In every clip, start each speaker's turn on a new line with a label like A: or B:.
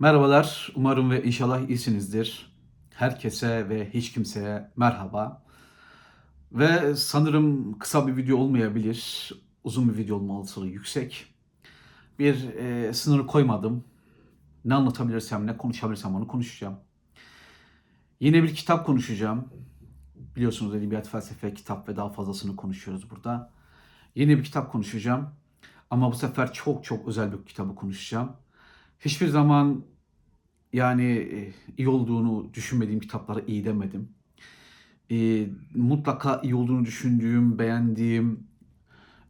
A: Merhabalar, umarım ve inşallah iyisinizdir. Herkese ve hiç kimseye merhaba. Ve sanırım kısa bir video olmayabilir, uzun bir video olma olasılığı yüksek. Bir e, sınırı koymadım. Ne anlatabilirsem, ne konuşabilirsem onu konuşacağım. Yine bir kitap konuşacağım. Biliyorsunuz edebiyat, felsefe, kitap ve daha fazlasını konuşuyoruz burada. Yeni bir kitap konuşacağım. Ama bu sefer çok çok özel bir kitabı konuşacağım. Hiçbir zaman yani e, iyi olduğunu düşünmediğim kitaplara iyi demedim. E, mutlaka iyi olduğunu düşündüğüm, beğendiğim,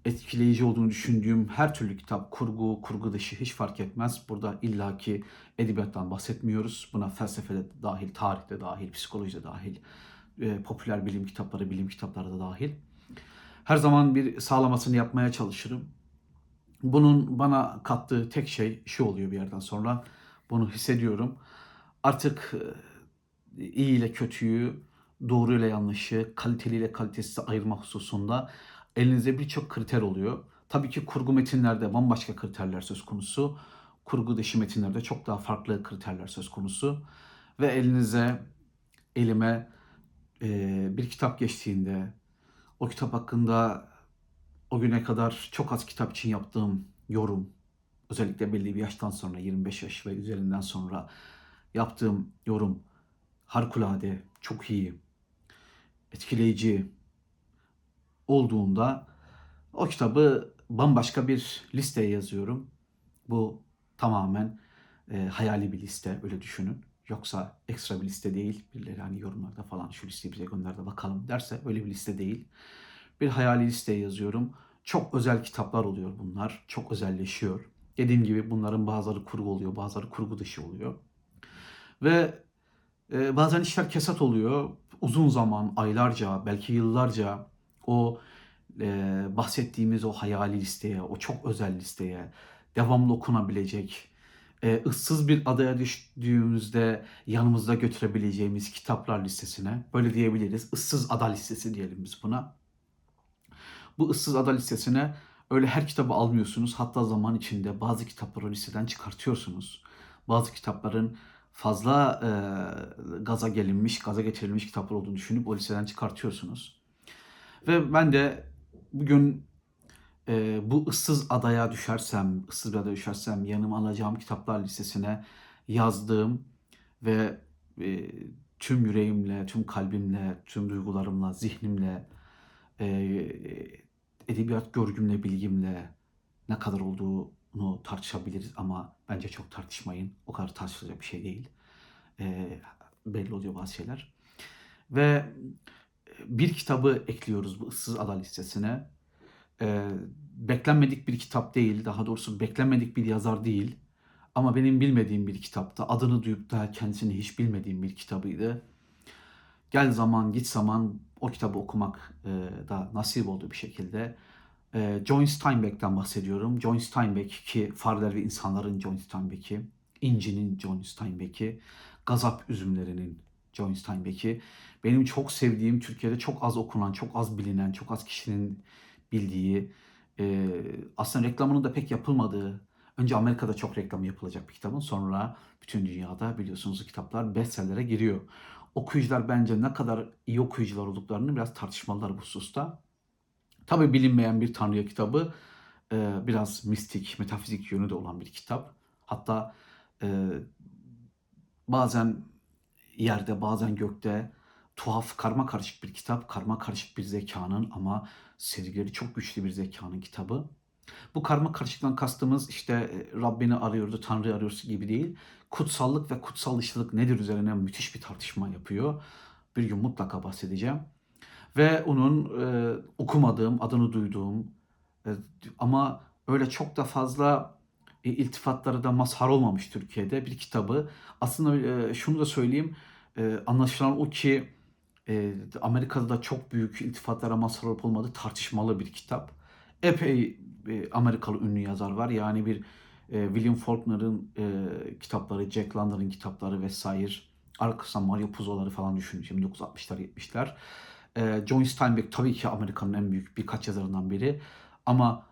A: etkileyici olduğunu düşündüğüm her türlü kitap, kurgu, kurgu dışı hiç fark etmez. Burada illaki edebiyattan bahsetmiyoruz. Buna felsefede dahil, tarihte dahil, psikolojide dahil, e, popüler bilim kitapları, bilim kitapları da dahil. Her zaman bir sağlamasını yapmaya çalışırım. Bunun bana kattığı tek şey şu oluyor bir yerden sonra. Bunu hissediyorum. Artık e, iyi ile kötüyü, doğru ile yanlışı, kaliteli ile kalitesizi ayırma hususunda elinizde birçok kriter oluyor. Tabii ki kurgu metinlerde bambaşka kriterler söz konusu. Kurgu dışı metinlerde çok daha farklı kriterler söz konusu. Ve elinize, elime e, bir kitap geçtiğinde o kitap hakkında o güne kadar çok az kitap için yaptığım yorum, özellikle belli bir yaştan sonra 25 yaş ve üzerinden sonra yaptığım yorum harikulade, çok iyi, etkileyici olduğunda o kitabı bambaşka bir listeye yazıyorum. Bu tamamen e, hayali bir liste öyle düşünün. Yoksa ekstra bir liste değil. Birileri hani yorumlarda falan şu listeyi bize gönder de bakalım derse öyle bir liste değil. Bir hayali listeye yazıyorum. Çok özel kitaplar oluyor bunlar. Çok özelleşiyor. Dediğim gibi bunların bazıları kurgu oluyor, bazıları kurgu dışı oluyor. Ve e, bazen işler kesat oluyor. Uzun zaman, aylarca, belki yıllarca o e, bahsettiğimiz o hayali listeye, o çok özel listeye, devamlı okunabilecek, e, ıssız bir adaya düştüğümüzde yanımızda götürebileceğimiz kitaplar listesine, böyle diyebiliriz, ıssız ada listesi diyelim biz buna. Bu ıssız ada listesine öyle her kitabı almıyorsunuz. Hatta zaman içinde bazı kitapları listeden çıkartıyorsunuz. Bazı kitapların fazla e, gaza gelinmiş, gaza getirilmiş kitaplar olduğunu düşünüp o listeden çıkartıyorsunuz. Ve ben de bugün e, bu ıssız adaya düşersem, ıssız bir adaya düşersem yanıma alacağım kitaplar listesine yazdığım ve e, tüm yüreğimle, tüm kalbimle, tüm duygularımla, zihnimle, e, edebiyat görgümle, bilgimle ne kadar olduğunu tartışabiliriz ama bence çok tartışmayın. O kadar tartışılacak bir şey değil. E, belli oluyor bazı şeyler. Ve bir kitabı ekliyoruz bu ıssız ada listesine. E, beklenmedik bir kitap değil, daha doğrusu beklenmedik bir yazar değil. Ama benim bilmediğim bir kitapta, adını duyup da kendisini hiç bilmediğim bir kitabıydı. Gel zaman git zaman o kitabı okumak e, da nasip oldu bir şekilde. E, John Steinbeck'ten bahsediyorum. John Steinbeck ki Fareler ve İnsanların John Steinbeck'i, İnci'nin John Steinbeck'i, Gazap Üzümlerinin John Steinbeck'i. Benim çok sevdiğim, Türkiye'de çok az okunan, çok az bilinen, çok az kişinin bildiği, e, aslında reklamının da pek yapılmadığı, önce Amerika'da çok reklamı yapılacak bir kitabın, sonra bütün dünyada biliyorsunuz kitaplar bestsellere giriyor okuyucular bence ne kadar iyi okuyucular olduklarını biraz tartışmalılar bu hususta. Tabi bilinmeyen bir Tanrı'ya kitabı e, biraz mistik, metafizik yönü de olan bir kitap. Hatta e, bazen yerde bazen gökte tuhaf karma karışık bir kitap. Karma karışık bir zekanın ama sezgileri çok güçlü bir zekanın kitabı. Bu karma karışıktan kastımız işte e, Rabbini arıyordu, Tanrı arıyoruz gibi değil. Kutsallık ve kutsal dışılık nedir üzerine müthiş bir tartışma yapıyor. Bir gün mutlaka bahsedeceğim. Ve onun e, okumadığım, adını duyduğum e, ama öyle çok da fazla e, iltifatları da mazhar olmamış Türkiye'de bir kitabı. Aslında e, şunu da söyleyeyim, e, anlaşılan o ki e, Amerika'da da çok büyük iltifatlara mazhar olup olmadığı tartışmalı bir kitap. Epey e, Amerikalı ünlü yazar var. Yani bir e, William Faulkner'ın e, kitapları, Jack London'ın kitapları vesaire. Arkasından Mario Puzo'ları falan düşünün. 1960'lar, 70'ler. E, John Steinbeck tabii ki Amerika'nın en büyük birkaç yazarından biri. Ama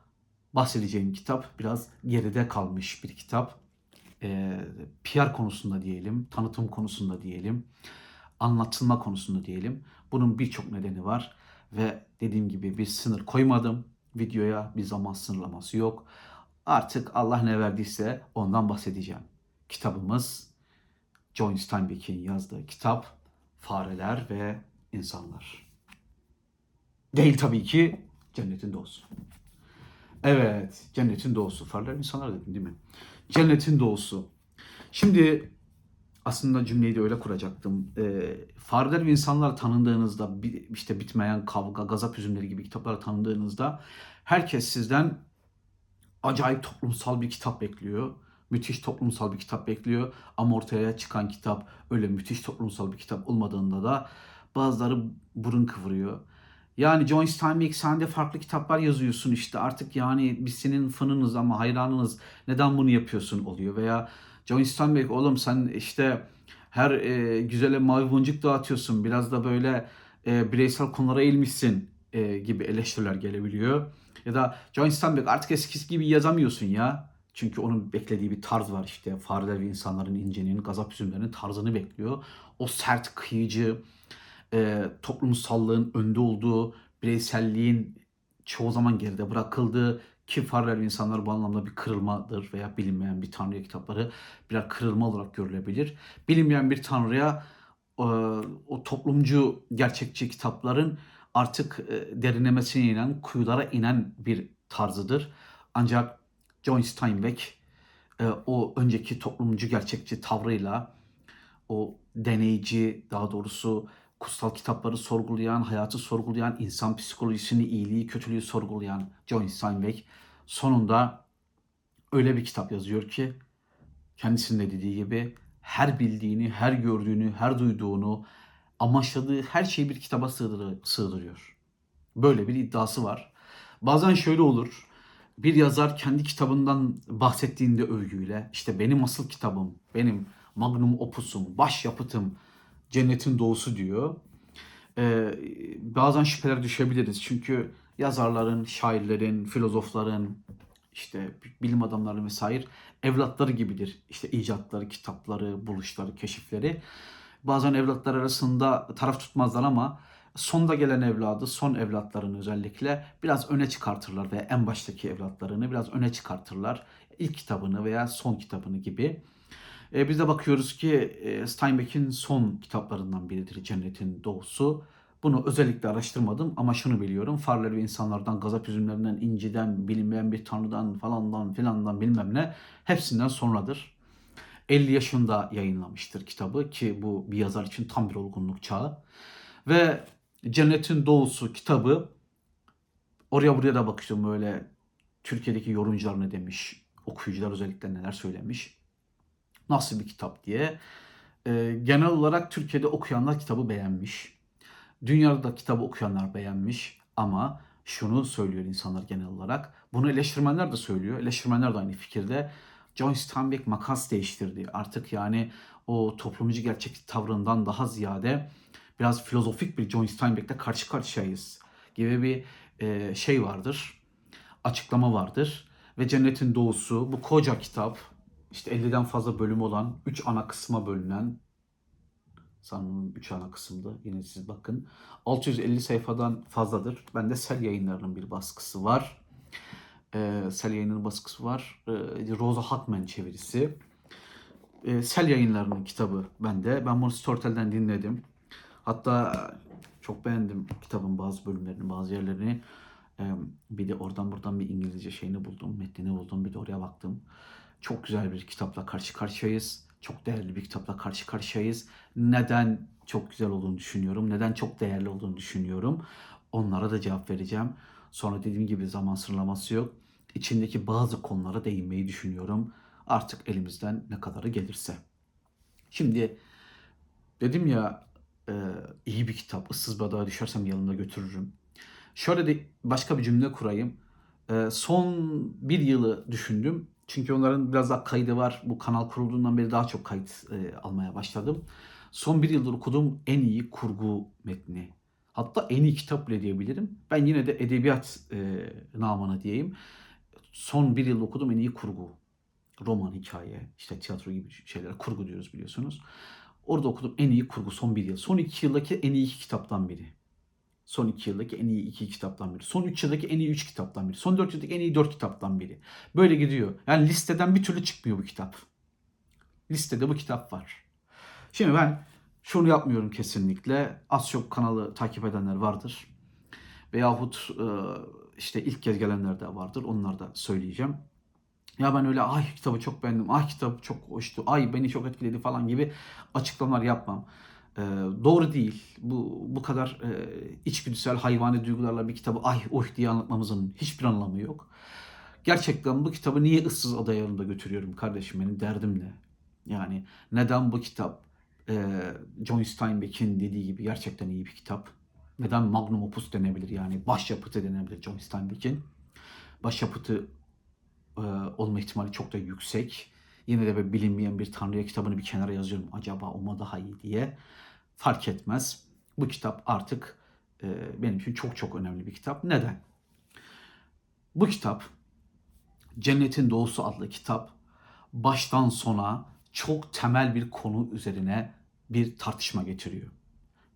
A: bahsedeceğim kitap biraz geride kalmış bir kitap. e, PR konusunda diyelim, tanıtım konusunda diyelim, anlatılma konusunda diyelim. Bunun birçok nedeni var ve dediğim gibi bir sınır koymadım. Videoya bir zaman sınırlaması yok. Artık Allah ne verdiyse ondan bahsedeceğim. Kitabımız John Steinbeck'in yazdığı kitap Fareler ve İnsanlar. Değil tabii ki Cennetin Doğusu. Evet, Cennetin Doğusu. Fareler İnsanlar dedim değil mi? Cennetin Doğusu. Şimdi aslında cümleyi de öyle kuracaktım. E, fareler ve insanlar tanındığınızda, işte bitmeyen kavga, gazap üzümleri gibi kitapları tanındığınızda herkes sizden acayip toplumsal bir kitap bekliyor. Müthiş toplumsal bir kitap bekliyor. Ama ortaya çıkan kitap öyle müthiş toplumsal bir kitap olmadığında da bazıları burun kıvırıyor. Yani John Steinbeck sen de farklı kitaplar yazıyorsun işte artık yani biz senin fanınız ama hayranınız neden bunu yapıyorsun oluyor veya John Steinbeck oğlum sen işte her e, güzele mavi boncuk dağıtıyorsun biraz da böyle e, bireysel konulara eğilmişsin e, gibi eleştiriler gelebiliyor. Ya da John Steinbeck artık eskisi gibi yazamıyorsun ya. Çünkü onun beklediği bir tarz var işte. Fareler ve insanların incenin, gazap üzümlerinin tarzını bekliyor. O sert, kıyıcı, e, toplumsallığın önde olduğu, bireyselliğin çoğu zaman geride bırakıldığı ki ve insanlar bu anlamda bir kırılmadır veya bilinmeyen bir tanrıya kitapları birer kırılma olarak görülebilir. Bilinmeyen bir tanrıya e, o toplumcu gerçekçi kitapların artık e, derinlemesine inen, kuyulara inen bir tarzıdır. Ancak John Steinbeck e, o önceki toplumcu gerçekçi tavrıyla o deneyici daha doğrusu kutsal kitapları sorgulayan, hayatı sorgulayan, insan psikolojisini, iyiliği, kötülüğü sorgulayan John Steinbeck sonunda öyle bir kitap yazıyor ki kendisinin de dediği gibi her bildiğini, her gördüğünü, her duyduğunu, amaçladığı her şeyi bir kitaba sığdırı- sığdırıyor. Böyle bir iddiası var. Bazen şöyle olur. Bir yazar kendi kitabından bahsettiğinde övgüyle işte benim asıl kitabım, benim magnum opusum, baş yapıtım Cennetin Doğusu diyor. Ee, bazen şüpheler düşebiliriz. Çünkü yazarların, şairlerin, filozofların, işte bilim adamları vesaire evlatları gibidir. İşte icatları, kitapları, buluşları, keşifleri. Bazen evlatlar arasında taraf tutmazlar ama sonda gelen evladı, son evlatlarını özellikle biraz öne çıkartırlar veya en baştaki evlatlarını biraz öne çıkartırlar. İlk kitabını veya son kitabını gibi. E, biz de bakıyoruz ki e, Steinbeck'in son kitaplarından biridir Cennetin Doğusu. Bunu özellikle araştırmadım ama şunu biliyorum. Farlar ve insanlardan, gazap üzümlerinden, inciden, bilinmeyen bir tanrıdan falandan filandan bilmem ne hepsinden sonradır. 50 yaşında yayınlamıştır kitabı ki bu bir yazar için tam bir olgunluk çağı. Ve Cennetin Doğusu kitabı oraya buraya da bakıyorum böyle Türkiye'deki yorumcular ne demiş, okuyucular özellikle neler söylemiş, nasıl bir kitap diye. Ee, genel olarak Türkiye'de okuyanlar kitabı beğenmiş. Dünyada da kitabı okuyanlar beğenmiş ama şunu söylüyor insanlar genel olarak. Bunu eleştirmenler de söylüyor. Eleştirmenler de aynı fikirde. John Steinbeck makas değiştirdi. Artık yani o toplumcu gerçek tavrından daha ziyade biraz filozofik bir John Steinbeck'le karşı karşıyayız gibi bir e, şey vardır. Açıklama vardır. Ve Cennetin Doğusu bu koca kitap işte 50'den fazla bölüm olan 3 ana kısma bölünen sanırım 3 ana kısımda yine siz bakın 650 sayfadan fazladır. Bende Sel yayınlarının bir baskısı var. Ee, Sel yayınlarının baskısı var. Ee, Rosa Hatman çevirisi. Ee, Sel yayınlarının kitabı bende. Ben bunu Storytel'den dinledim. Hatta çok beğendim kitabın bazı bölümlerini, bazı yerlerini. Ee, bir de oradan buradan bir İngilizce şeyini buldum, metnini buldum. Bir de oraya baktım. Çok güzel bir kitapla karşı karşıyayız. Çok değerli bir kitapla karşı karşıyayız. Neden çok güzel olduğunu düşünüyorum. Neden çok değerli olduğunu düşünüyorum. Onlara da cevap vereceğim. Sonra dediğim gibi zaman sınırlaması yok. İçindeki bazı konulara değinmeyi düşünüyorum. Artık elimizden ne kadarı gelirse. Şimdi dedim ya e, iyi bir kitap. Issız badağa düşersem yanımda götürürüm. Şöyle de başka bir cümle kurayım. E, son bir yılı düşündüm. Çünkü onların biraz daha kaydı var. Bu kanal kurulduğundan beri daha çok kayıt e, almaya başladım. Son bir yıldır okuduğum en iyi kurgu metni. Hatta en iyi kitap bile diyebilirim. Ben yine de edebiyat e, namına diyeyim. Son bir yıl okuduğum en iyi kurgu. Roman, hikaye, işte tiyatro gibi şeyler, kurgu diyoruz biliyorsunuz. Orada okuduğum en iyi kurgu son bir yıl. Son iki yıldaki en iyi kitaptan biri. Son iki yıldaki en iyi iki kitaptan biri. Son üç yıldaki en iyi üç kitaptan biri. Son dört yıldaki en iyi dört kitaptan biri. Böyle gidiyor. Yani listeden bir türlü çıkmıyor bu kitap. Listede bu kitap var. Şimdi ben şunu yapmıyorum kesinlikle. Az çok kanalı takip edenler vardır. Veyahut e, işte ilk kez gelenler de vardır. Onları da söyleyeceğim. Ya ben öyle ay kitabı çok beğendim, ay kitap çok hoştu, ay beni çok etkiledi falan gibi açıklamalar yapmam. Ee, doğru değil. Bu bu kadar e, içgüdüsel hayvani duygularla bir kitabı ay oh diye anlatmamızın hiçbir anlamı yok. Gerçekten bu kitabı niye ıssız ada yanında götürüyorum kardeşim benim derdim ne? Yani neden bu kitap e, John Steinbeck'in dediği gibi gerçekten iyi bir kitap? Neden magnum opus denebilir yani başyapıtı denebilir John Steinbeck'in? Başyapıtı e, olma ihtimali çok da yüksek. Yine de böyle bilinmeyen bir Tanrı'ya kitabını bir kenara yazıyorum. Acaba o mu daha iyi diye. Fark etmez. Bu kitap artık e, benim için çok çok önemli bir kitap. Neden? Bu kitap Cennetin Doğusu adlı kitap baştan sona çok temel bir konu üzerine bir tartışma getiriyor.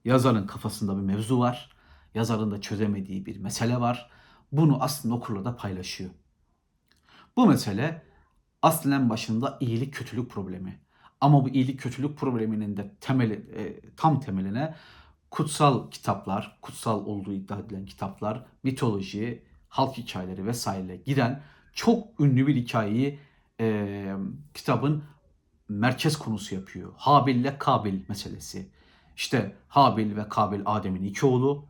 A: Yazarın kafasında bir mevzu var. Yazarın da çözemediği bir mesele var. Bunu aslında okurla da paylaşıyor. Bu mesele aslen başında iyilik kötülük problemi. Ama bu iyilik kötülük probleminin de temeli e, tam temeline kutsal kitaplar, kutsal olduğu iddia edilen kitaplar, mitoloji, halk hikayeleri vesaire giren çok ünlü bir hikayeyi e, kitabın merkez konusu yapıyor. Habil ile Kabil meselesi. İşte Habil ve Kabil Adem'in iki oğlu.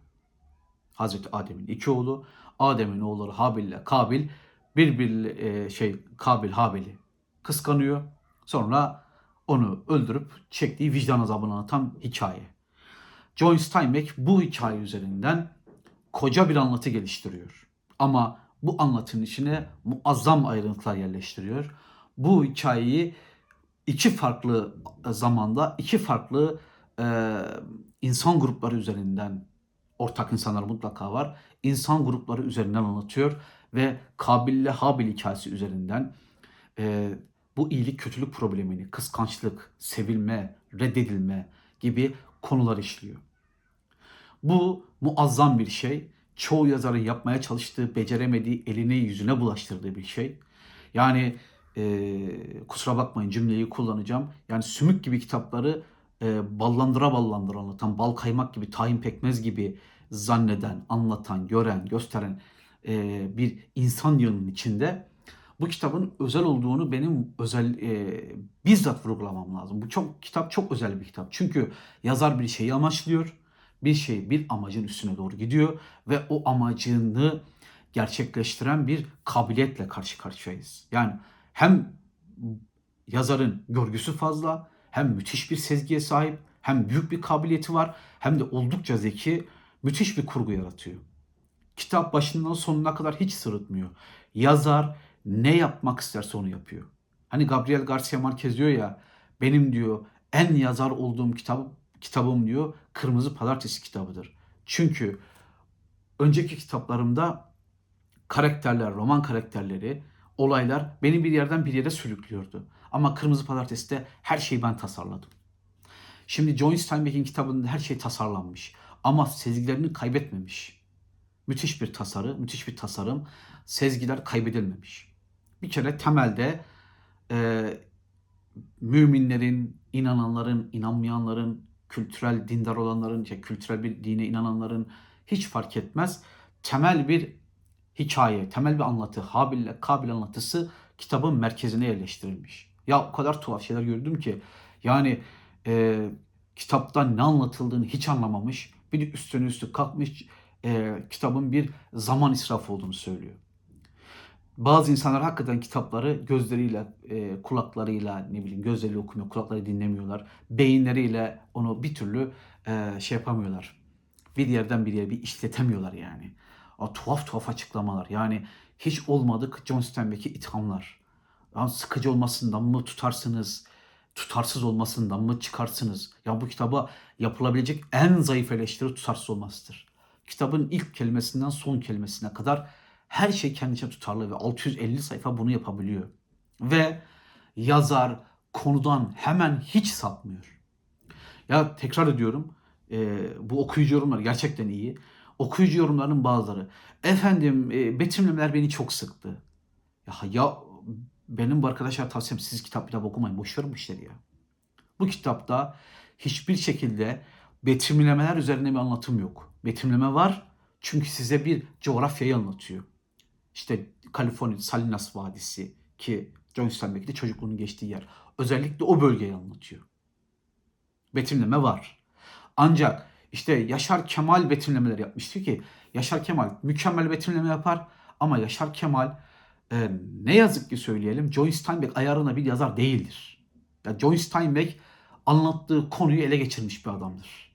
A: Hazreti Adem'in iki oğlu. Adem'in oğulları Habil ile Kabil bir bir e, şey Kabil Habil'i kıskanıyor. Sonra onu öldürüp çektiği vicdan azabını anlatan hikaye. John Steinbeck bu hikaye üzerinden koca bir anlatı geliştiriyor. Ama bu anlatının içine muazzam ayrıntılar yerleştiriyor. Bu hikayeyi iki farklı zamanda, iki farklı e, insan grupları üzerinden ortak insanlar mutlaka var. İnsan grupları üzerinden anlatıyor ve Kabil ile Habil hikayesi üzerinden e, bu iyilik kötülük problemini, kıskançlık, sevilme, reddedilme gibi konular işliyor. Bu muazzam bir şey. Çoğu yazarın yapmaya çalıştığı, beceremediği, eline yüzüne bulaştırdığı bir şey. Yani e, kusura bakmayın cümleyi kullanacağım. Yani sümük gibi kitapları e, ballandıra ballandıra anlatan, bal kaymak gibi, tahin pekmez gibi zanneden, anlatan, gören, gösteren e, bir insan yığının içinde bu kitabın özel olduğunu benim özel e, bizzat vurgulamam lazım. Bu çok kitap çok özel bir kitap. Çünkü yazar bir şeyi amaçlıyor. Bir şey bir amacın üstüne doğru gidiyor ve o amacını gerçekleştiren bir kabiliyetle karşı karşıyayız. Yani hem yazarın görgüsü fazla, hem müthiş bir sezgiye sahip, hem büyük bir kabiliyeti var, hem de oldukça zeki, müthiş bir kurgu yaratıyor. Kitap başından sonuna kadar hiç sırıtmıyor. Yazar ne yapmak isterse onu yapıyor. Hani Gabriel Garcia Marquez diyor ya benim diyor en yazar olduğum kitap kitabım diyor Kırmızı Pazartesi kitabıdır. Çünkü önceki kitaplarımda karakterler, roman karakterleri, olaylar beni bir yerden bir yere sürüklüyordu. Ama Kırmızı Pazartesi'de her şeyi ben tasarladım. Şimdi John Steinbeck'in kitabında her şey tasarlanmış ama sezgilerini kaybetmemiş. Müthiş bir tasarı, müthiş bir tasarım. Sezgiler kaybedilmemiş. Bir kere temelde e, müminlerin, inananların, inanmayanların, kültürel dindar olanların, şey, kültürel bir dine inananların hiç fark etmez. Temel bir hikaye, temel bir anlatı, Habil ile Kabil anlatısı kitabın merkezine yerleştirilmiş. Ya o kadar tuhaf şeyler gördüm ki yani e, kitapta ne anlatıldığını hiç anlamamış. Bir de üstüne üstü kalkmış e, kitabın bir zaman israfı olduğunu söylüyor. Bazı insanlar hakikaten kitapları gözleriyle, e, kulaklarıyla ne bileyim gözleriyle okumuyor, kulakları dinlemiyorlar. Beyinleriyle onu bir türlü e, şey yapamıyorlar. Bir yerden bir yere bir işletemiyorlar yani. O tuhaf tuhaf açıklamalar. Yani hiç olmadık John Steinbeck'e ithamlar. Yani sıkıcı olmasından mı tutarsınız? Tutarsız olmasından mı çıkarsınız? Ya bu kitaba yapılabilecek en zayıf eleştiri tutarsız olmasıdır. Kitabın ilk kelimesinden son kelimesine kadar her şey kendince tutarlı ve 650 sayfa bunu yapabiliyor. Ve yazar konudan hemen hiç sapmıyor. Ya tekrar ediyorum e, bu okuyucu yorumlar gerçekten iyi. Okuyucu yorumlarının bazıları. Efendim e, betimlemeler beni çok sıktı. Ya, ya benim bu arkadaşlar tavsiyem siz kitap kitap okumayın. Boş verin bu işleri ya. Bu kitapta hiçbir şekilde betimlemeler üzerine bir anlatım yok. Betimleme var çünkü size bir coğrafyayı anlatıyor. İşte Kaliforniya Salinas Vadisi ki John Steinbeck'te çocukluğunun geçtiği yer. Özellikle o bölgeyi anlatıyor. Betimleme var. Ancak işte Yaşar Kemal betimlemeler yapmıştı ki Yaşar Kemal mükemmel betimleme yapar ama Yaşar Kemal e, ne yazık ki söyleyelim John Steinbeck ayarına bir yazar değildir. Ya John Steinbeck anlattığı konuyu ele geçirmiş bir adamdır.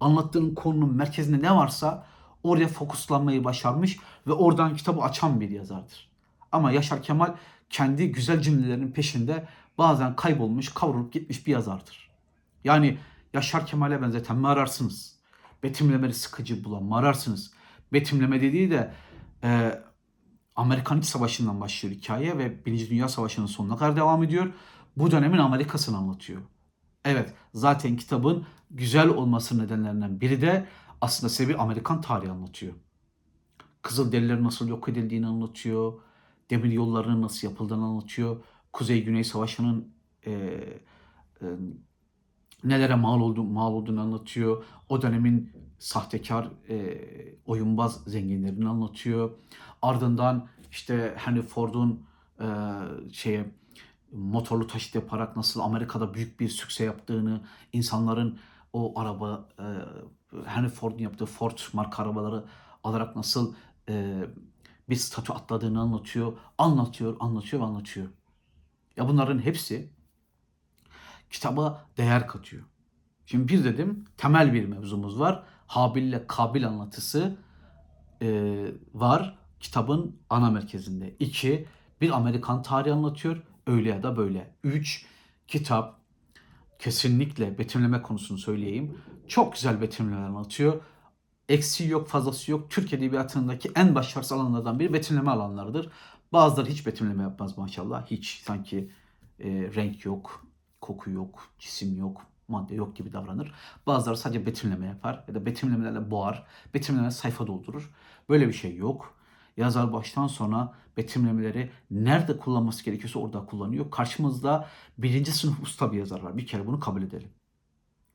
A: Anlattığın konunun merkezinde ne varsa oraya fokuslanmayı başarmış ve oradan kitabı açan bir yazardır. Ama Yaşar Kemal kendi güzel cümlelerinin peşinde bazen kaybolmuş, kavrulup gitmiş bir yazardır. Yani Yaşar Kemal'e benzeten mi ararsınız? Betimlemeli sıkıcı bulan mı ararsınız? Betimleme dediği de e, Amerikan İç Savaşı'ndan başlıyor hikaye ve Birinci Dünya Savaşı'nın sonuna kadar devam ediyor. Bu dönemin Amerika'sını anlatıyor. Evet zaten kitabın güzel olması nedenlerinden biri de aslında size bir Amerikan tarihi anlatıyor. Kızılderililerin nasıl yok edildiğini anlatıyor. Demir yollarının nasıl yapıldığını anlatıyor. Kuzey-Güney Savaşı'nın e, e, nelere mal, oldu, mal olduğunu anlatıyor. O dönemin sahtekar, e, oyunbaz zenginlerini anlatıyor. Ardından işte Henry Ford'un e, şeye motorlu taşıt yaparak nasıl Amerika'da büyük bir sükse yaptığını, insanların o araba e, Henry Ford'un yaptığı Ford marka arabaları alarak nasıl e, bir statü atladığını anlatıyor. Anlatıyor, anlatıyor ve anlatıyor. Ya bunların hepsi kitaba değer katıyor. Şimdi bir dedim temel bir mevzumuz var. Habil ile Kabil anlatısı e, var kitabın ana merkezinde. İki, bir Amerikan tarihi anlatıyor. Öyle ya da böyle. Üç, kitap kesinlikle betimleme konusunu söyleyeyim. Çok güzel betimlemeler anlatıyor. Eksiği yok, fazlası yok. Türk Edebiyatı'ndaki en başarısız alanlardan biri betimleme alanlarıdır. Bazıları hiç betimleme yapmaz maşallah. Hiç sanki e, renk yok, koku yok, cisim yok, madde yok gibi davranır. Bazıları sadece betimleme yapar ya da betimlemelerle boğar. Betimleme sayfa doldurur. Böyle bir şey yok. Yazar baştan sona betimlemeleri nerede kullanması gerekiyorsa orada kullanıyor. Karşımızda birinci sınıf usta bir yazar var. Bir kere bunu kabul edelim.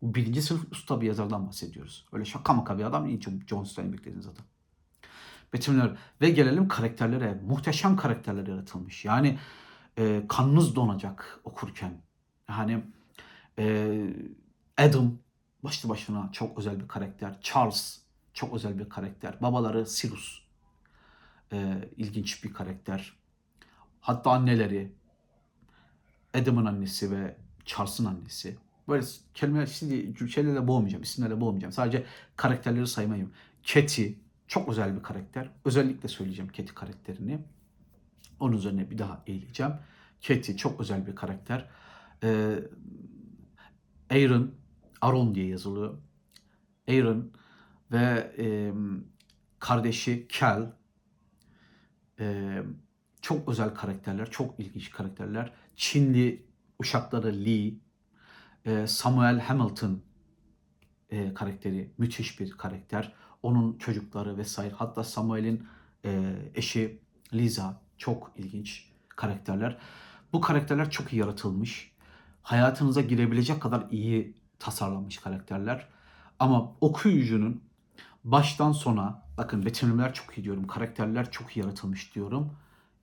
A: Birinci sınıf usta bir yazardan bahsediyoruz. Öyle şaka maka bir adam değil. John Steinbeck dediğiniz adam. Betimler ve gelelim karakterlere. Muhteşem karakterler yaratılmış. Yani e, kanınız donacak okurken. Yani e, Adam başlı başına çok özel bir karakter. Charles çok özel bir karakter. Babaları Cyrus e, ilginç bir karakter. Hatta anneleri Adam'ın annesi ve Charles'ın annesi. Böyle kelime şimdi şeylerle boğmayacağım, isimlerle boğmayacağım. Sadece karakterleri saymayayım. Katie çok özel bir karakter. Özellikle söyleyeceğim Katie karakterini. Onun üzerine bir daha eğileceğim. Katie çok özel bir karakter. Ee, Aaron, Aaron diye yazılıyor. Aaron ve e, kardeşi Cal e, çok özel karakterler, çok ilginç karakterler. Çinli uşakları Lee, e, Samuel Hamilton e, karakteri müthiş bir karakter. Onun çocukları vesaire. Hatta Samuel'in e, eşi Lisa çok ilginç karakterler. Bu karakterler çok iyi yaratılmış. Hayatınıza girebilecek kadar iyi tasarlanmış karakterler. Ama okuyucunun baştan sona bakın betimlemeler çok iyi diyorum. Karakterler çok iyi yaratılmış diyorum.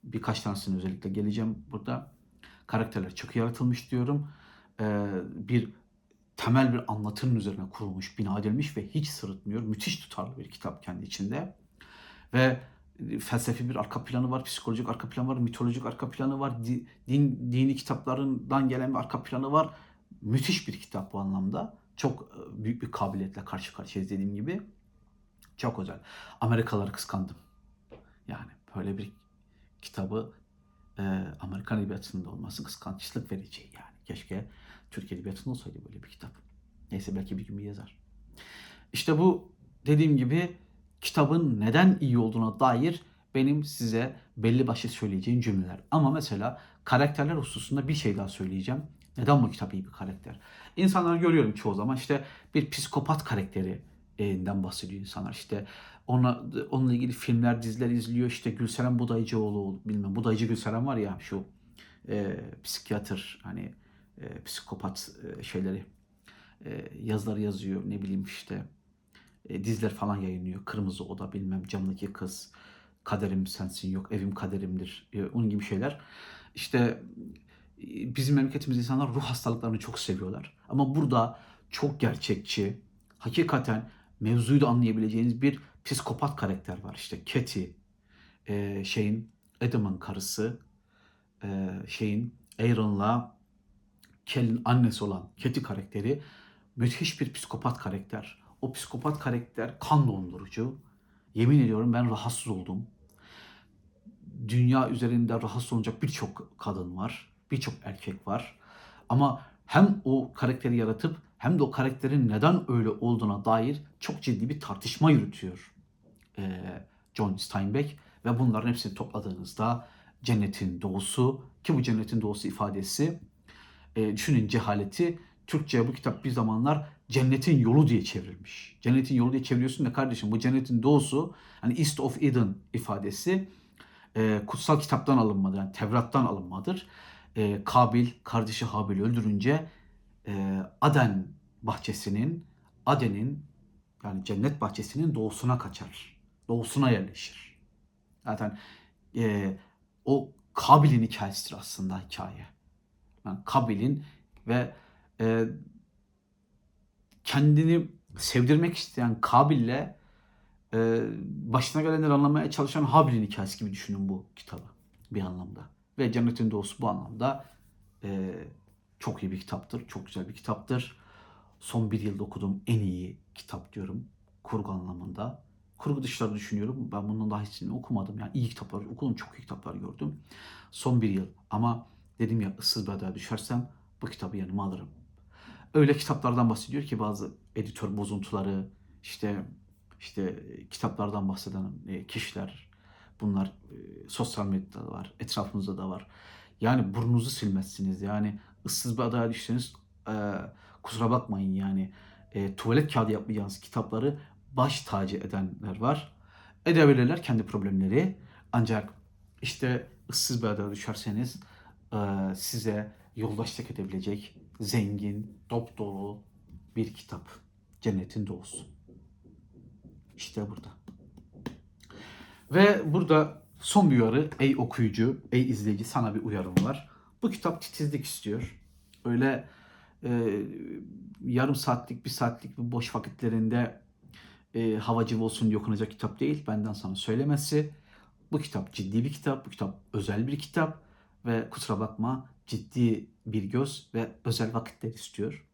A: Birkaç tanesini özellikle geleceğim burada. Karakterler çok iyi yaratılmış diyorum. Ee, bir temel bir anlatının üzerine kurulmuş, bina edilmiş ve hiç sırıtmıyor. Müthiş tutarlı bir kitap kendi içinde. Ve felsefi bir arka planı var, psikolojik arka planı var, mitolojik arka planı var, din, dini kitaplarından gelen bir arka planı var. Müthiş bir kitap bu anlamda. Çok e, büyük bir kabiliyetle karşı karşıyayız dediğim gibi. Çok özel. Amerikalıları kıskandım. Yani böyle bir kitabı e, Amerikan edebiyatında olması kıskançlık verici yani. Keşke Türk edebiyatında olsaydı böyle bir kitap. Neyse belki bir gün bir yazar. İşte bu dediğim gibi kitabın neden iyi olduğuna dair benim size belli başlı söyleyeceğim cümleler. Ama mesela karakterler hususunda bir şey daha söyleyeceğim. Neden bu kitap iyi bir karakter? İnsanları görüyorum çoğu zaman işte bir psikopat karakterinden bahsediyor insanlar. İşte ona, onunla ilgili filmler, diziler izliyor. İşte Gülseren Budayıcıoğlu, bilmem Budayıcı Gülseren var ya şu e, psikiyatr hani e, psikopat e, şeyleri e, yazıları yazıyor ne bileyim işte e, diziler falan yayınlıyor. Kırmızı Oda bilmem Camdaki Kız, Kaderim Sensin Yok, Evim Kaderimdir. E, onun gibi şeyler. İşte e, bizim memleketimiz insanlar ruh hastalıklarını çok seviyorlar. Ama burada çok gerçekçi, hakikaten mevzuyu da anlayabileceğiniz bir psikopat karakter var. İşte Katie, e, şeyin Adam'ın karısı, e, şeyin Aaron'la Kel'in annesi olan Katie karakteri müthiş bir psikopat karakter. O psikopat karakter kan dondurucu. Yemin ediyorum ben rahatsız oldum. Dünya üzerinde rahatsız olacak birçok kadın var. Birçok erkek var. Ama hem o karakteri yaratıp hem de o karakterin neden öyle olduğuna dair çok ciddi bir tartışma yürütüyor e, John Steinbeck. Ve bunların hepsini topladığınızda cennetin doğusu ki bu cennetin doğusu ifadesi e, düşünün cehaleti Türkçe'ye bu kitap bir zamanlar cennetin yolu diye çevrilmiş. Cennetin yolu diye çeviriyorsun da kardeşim bu cennetin doğusu hani East of Eden ifadesi e, kutsal kitaptan alınmadır. Yani Tevrat'tan alınmadır. E, Kabil kardeşi Habil'i öldürünce e, Aden bahçesinin Aden'in yani cennet bahçesinin doğusuna kaçar. Doğusuna yerleşir. Zaten e, o Kabil'in hikayesidir aslında hikaye. Yani Kabil'in ve e, kendini sevdirmek isteyen Kabil'le e, başına gelenleri anlamaya çalışan Habil'in hikayesi gibi düşünün bu kitabı bir anlamda. Ve Cennetin Doğusu bu anlamda e, çok iyi bir kitaptır, çok güzel bir kitaptır. Son bir yılda okuduğum en iyi kitap diyorum kurgu anlamında. Kurgu dışları düşünüyorum. Ben bundan daha hiçbirini okumadım. Yani iyi kitaplar okudum, çok iyi kitaplar gördüm. Son bir yıl. Ama dedim ya ıssız bir adaya düşersem bu kitabı yanıma alırım. Öyle kitaplardan bahsediyor ki bazı editör bozuntuları, işte işte kitaplardan bahseden e, kişiler, bunlar e, sosyal medyada da var, etrafınızda da var. Yani burnunuzu silmezsiniz. Yani ıssız bir adaya düşseniz e, kusura bakmayın yani e, tuvalet kağıdı yapmayacağınız kitapları baş tacı edenler var. Edebilirler kendi problemleri. Ancak işte ıssız bir adaya düşerseniz e, size yoldaşlık edebilecek zengin, dop dolu bir kitap. Cennetin Doğusu. İşte burada. Ve burada son bir uyarı. Ey okuyucu, ey izleyici sana bir uyarım var. Bu kitap titizlik istiyor. Öyle e, yarım saatlik, bir saatlik bir boş vakitlerinde e, havacı olsun diye okunacak kitap değil. Benden sana söylemesi. Bu kitap ciddi bir kitap. Bu kitap özel bir kitap. Ve kusura bakma ciddi bir göz ve özel vakitler istiyor.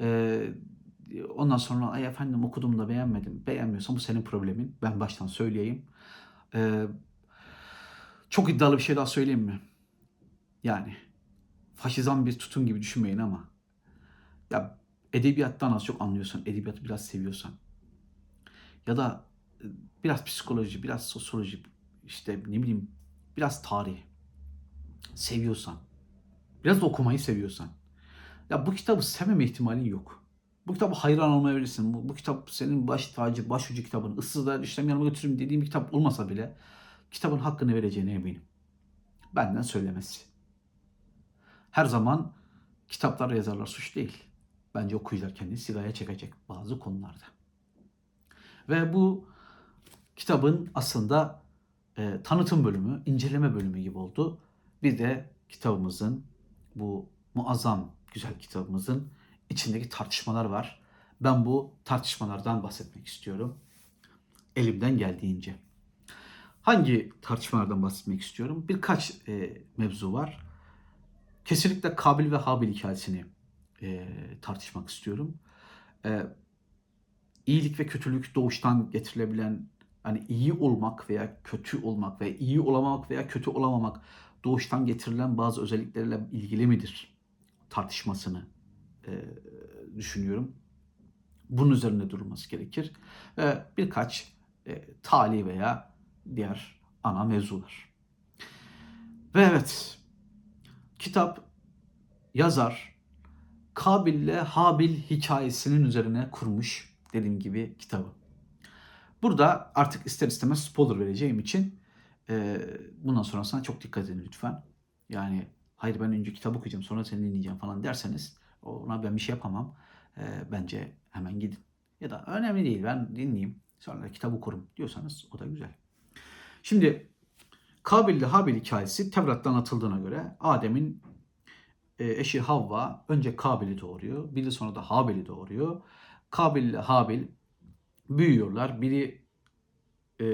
A: Ee, ondan sonra ay efendim okudum da beğenmedim. Beğenmiyorsan bu senin problemin. Ben baştan söyleyeyim. Ee, çok iddialı bir şey daha söyleyeyim mi? Yani faşizan bir tutum gibi düşünmeyin ama ya edebiyattan az çok anlıyorsan, edebiyatı biraz seviyorsan ya da e, biraz psikoloji, biraz sosyoloji, işte ne bileyim biraz tarih seviyorsan, biraz da okumayı seviyorsan ya bu kitabı sevmeme ihtimalin yok. Bu kitabı hayran olmayabilirsin. Bu, bu kitap senin baş tacı, başucu kitabın. Issızlar işlem yanıma götürürüm dediğim bir kitap olmasa bile kitabın hakkını vereceğine eminim. Benden söylemesi. Her zaman kitaplar yazarlar suç değil. Bence okuyucular kendini sigaya çekecek bazı konularda. Ve bu kitabın aslında e, tanıtım bölümü, inceleme bölümü gibi oldu. Bir de kitabımızın bu muazzam güzel kitabımızın içindeki tartışmalar var. Ben bu tartışmalardan bahsetmek istiyorum. Elimden geldiğince. Hangi tartışmalardan bahsetmek istiyorum? Birkaç e, mevzu var. Kesinlikle Kabil ve Habil hikayesini e, tartışmak istiyorum. E, iyilik ve kötülük doğuştan getirilebilen hani iyi olmak veya kötü olmak veya iyi olamamak veya kötü olamamak doğuştan getirilen bazı özelliklerle ilgili midir tartışmasını e, düşünüyorum. Bunun üzerine durulması gerekir. Ve birkaç e, tali veya diğer ana mevzular. Ve evet kitap yazar Kabil ile Habil hikayesinin üzerine kurmuş dediğim gibi kitabı. Burada artık ister istemez spoiler vereceğim için e, bundan sonrasına çok dikkat edin lütfen. Yani hayır ben önce kitap okuyacağım sonra seni dinleyeceğim falan derseniz ona ben bir şey yapamam. E, bence hemen gidin. Ya da önemli değil ben dinleyeyim sonra kitap okurum diyorsanız o da güzel. Şimdi Kabil ile Habil hikayesi Tevrat'ta anlatıldığına göre Adem'in e, eşi Havva önce Kabil'i doğuruyor. Bir de sonra da Habil'i doğuruyor. Kabil ile Habil büyüyorlar. Biri e,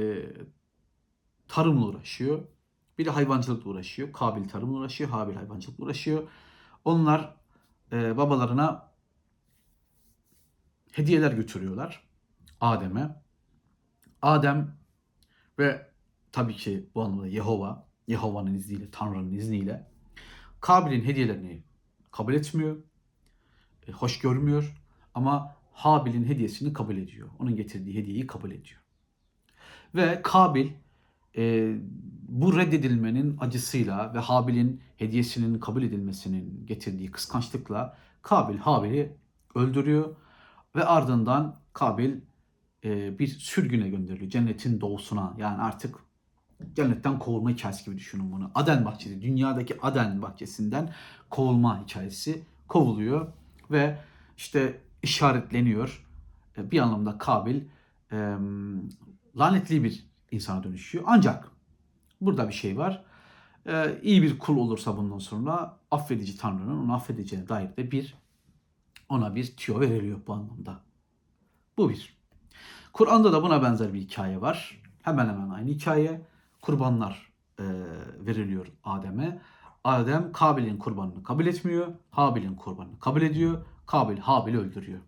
A: tarımla uğraşıyor. Biri hayvancılıkla uğraşıyor. Kabil tarımla uğraşıyor. Habil hayvancılıkla uğraşıyor. Onlar e, babalarına hediyeler götürüyorlar. Adem'e. Adem ve tabii ki bu anlamda Yehova, Yehova'nın izniyle, Tanrı'nın izniyle Kabil'in hediyelerini kabul etmiyor, e, hoş görmüyor ama Habil'in hediyesini kabul ediyor. Onun getirdiği hediyeyi kabul ediyor. Ve Kabil e, bu reddedilmenin acısıyla ve Habil'in hediyesinin kabul edilmesinin getirdiği kıskançlıkla Kabil Habil'i öldürüyor ve ardından Kabil e, bir sürgüne gönderiliyor. Cennetin doğusuna yani artık cennetten kovulma hikayesi gibi düşünün bunu. Aden bahçesi, dünyadaki Aden bahçesinden kovulma hikayesi kovuluyor ve işte işaretleniyor. E, bir anlamda Kabil e, lanetli bir insana dönüşüyor. Ancak burada bir şey var. E, iyi bir kul olursa bundan sonra affedici Tanrı'nın onu affedeceğine dair de bir ona bir tüyo veriliyor bu anlamda. Bu bir. Kur'an'da da buna benzer bir hikaye var. Hemen hemen aynı hikaye. Kurbanlar e, veriliyor Adem'e. Adem Kabil'in kurbanını kabul etmiyor. Habil'in kurbanını kabul ediyor. Kabil Habil'i öldürüyor.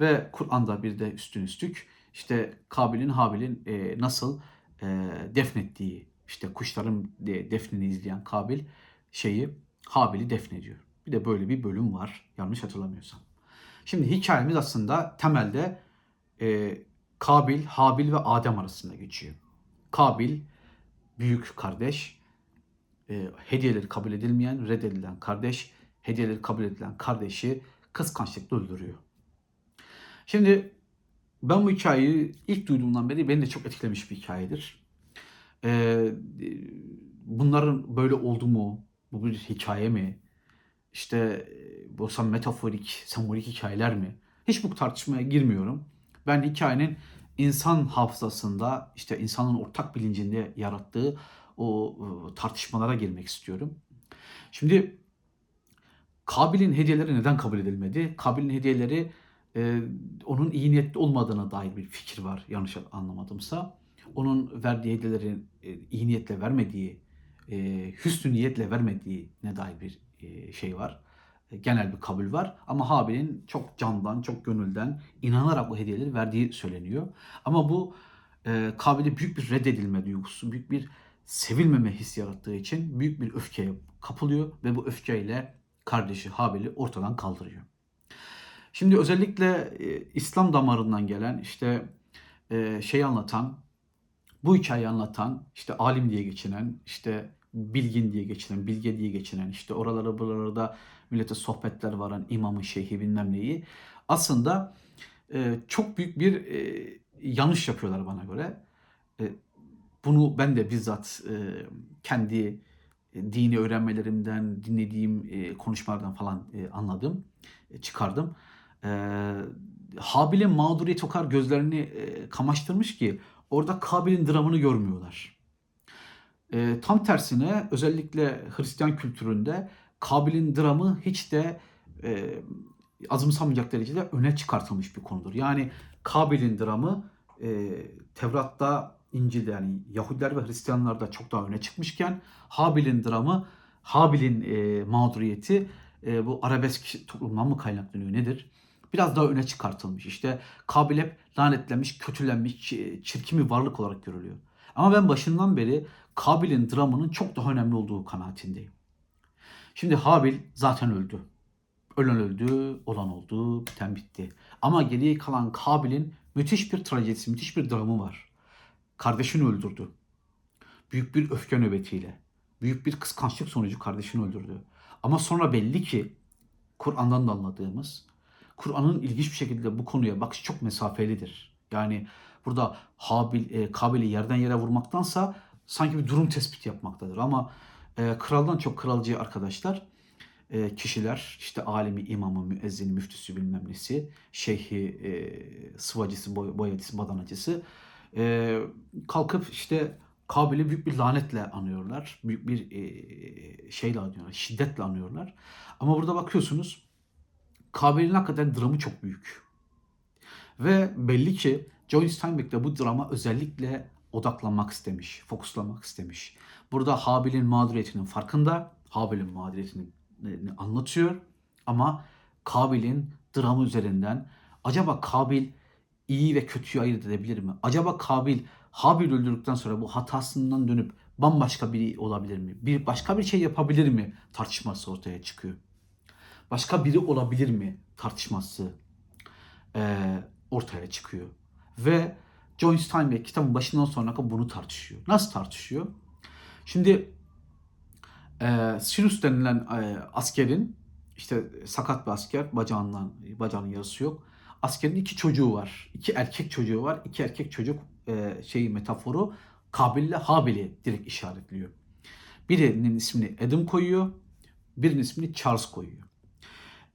A: Ve Kur'an'da bir de üstün üstlük işte Kabil'in Habil'in e, nasıl e, defnettiği işte kuşların de, defnini izleyen Kabil şeyi Habil'i defnediyor. Bir de böyle bir bölüm var yanlış hatırlamıyorsam. Şimdi hikayemiz aslında temelde e, Kabil, Habil ve Adem arasında geçiyor. Kabil büyük kardeş, e, hediyeleri kabul edilmeyen, reddedilen kardeş, hediyeleri kabul edilen kardeşi kıskançlıkla öldürüyor. Şimdi ben bu hikayeyi ilk duyduğumdan beri beni de çok etkilemiş bir hikayedir. Ee, bunların böyle oldu mu? Bu bir hikaye mi? İşte bu metaforik, sembolik hikayeler mi? Hiç bu tartışmaya girmiyorum. Ben hikayenin insan hafızasında, işte insanın ortak bilincinde yarattığı o tartışmalara girmek istiyorum. Şimdi Kabil'in hediyeleri neden kabul edilmedi? Kabil'in hediyeleri e, onun iyi niyetli olmadığına dair bir fikir var yanlış anlamadımsa. Onun verdiği hediyeleri e, iyi niyetle vermediği, e, hüsnü niyetle vermediği ne dair bir e, şey var. Genel bir kabul var. Ama Habil'in çok candan, çok gönülden inanarak bu hediyeleri verdiği söyleniyor. Ama bu e, Kabil'e büyük bir reddedilme duygusu, büyük bir sevilmeme hissi yarattığı için büyük bir öfkeye kapılıyor ve bu öfkeyle kardeşi Habil'i ortadan kaldırıyor. Şimdi özellikle e, İslam damarından gelen işte e, şey anlatan, bu hikayeyi anlatan, işte alim diye geçinen, işte bilgin diye geçinen, bilge diye geçinen, işte oralara buralarda millete sohbetler varan imamın şeyhi bilmem neyi. Aslında e, çok büyük bir e, yanlış yapıyorlar bana göre. E, bunu ben de bizzat e, kendi e, dini öğrenmelerimden, dinlediğim e, konuşmalardan falan e, anladım, e, çıkardım. E, Habil'in mağduriyeti o kadar gözlerini e, kamaştırmış ki orada Kabil'in dramını görmüyorlar. E, tam tersine özellikle Hristiyan kültüründe Kabil'in dramı hiç de e, azımsanmayacak derecede öne çıkartılmış bir konudur. Yani Kabil'in dramı e, Tevrat'ta, İncil'de yani Yahudiler ve Hristiyanlarda çok daha öne çıkmışken Habil'in dramı, Habil'in e, mağduriyeti e, bu arabesk toplumdan mı kaynaklanıyor nedir? Biraz daha öne çıkartılmış. İşte Kabil hep lanetlenmiş, kötülenmiş, çirkin bir varlık olarak görülüyor. Ama ben başından beri Kabil'in dramının çok daha önemli olduğu kanaatindeyim. Şimdi Habil zaten öldü. Ölen öldü, olan oldu, biten bitti. Ama geriye kalan Kabil'in müthiş bir trajedisi, müthiş bir dramı var. Kardeşini öldürdü. Büyük bir öfke nöbetiyle. büyük bir kıskançlık sonucu kardeşini öldürdü. Ama sonra belli ki Kur'an'dan da anladığımız Kur'an'ın ilginç bir şekilde bu konuya bakış çok mesafelidir. Yani burada Habil, e, Kabil'i yerden yere vurmaktansa sanki bir durum tespit yapmaktadır. Ama e, kraldan çok kralcı arkadaşlar e, kişiler işte alimi, imamı, müezzini, müftüsü bilmem nesi, şeyhi, e, sıvacısı, boy, boyacısı, badanacısı e, kalkıp işte Kabil'i büyük bir lanetle anıyorlar. Büyük bir e, şeyle anıyorlar, şiddetle anıyorlar. Ama burada bakıyorsunuz Kabil'in hakikaten dramı çok büyük. Ve belli ki John Steinbeck de bu drama özellikle odaklanmak istemiş, fokuslamak istemiş. Burada Habil'in mağduriyetinin farkında, Habil'in mağduriyetini anlatıyor ama Kabil'in dramı üzerinden acaba Kabil iyi ve kötüyü ayırt edebilir mi? Acaba Kabil Habil öldürdükten sonra bu hatasından dönüp bambaşka biri olabilir mi? Bir başka bir şey yapabilir mi? Tartışması ortaya çıkıyor. Başka biri olabilir mi? Tartışması e, ortaya çıkıyor. Ve John Steinbeck kitabın başından sonra bunu tartışıyor. Nasıl tartışıyor? Şimdi e, Sinus denilen e, askerin işte sakat bir asker bacağından bacağının yarısı yok. Askerin iki çocuğu var. iki erkek çocuğu var. İki erkek çocuk e, şeyi metaforu Kabil'le Habil'i direkt işaretliyor. Birinin ismini Adam koyuyor. Birinin ismini Charles koyuyor.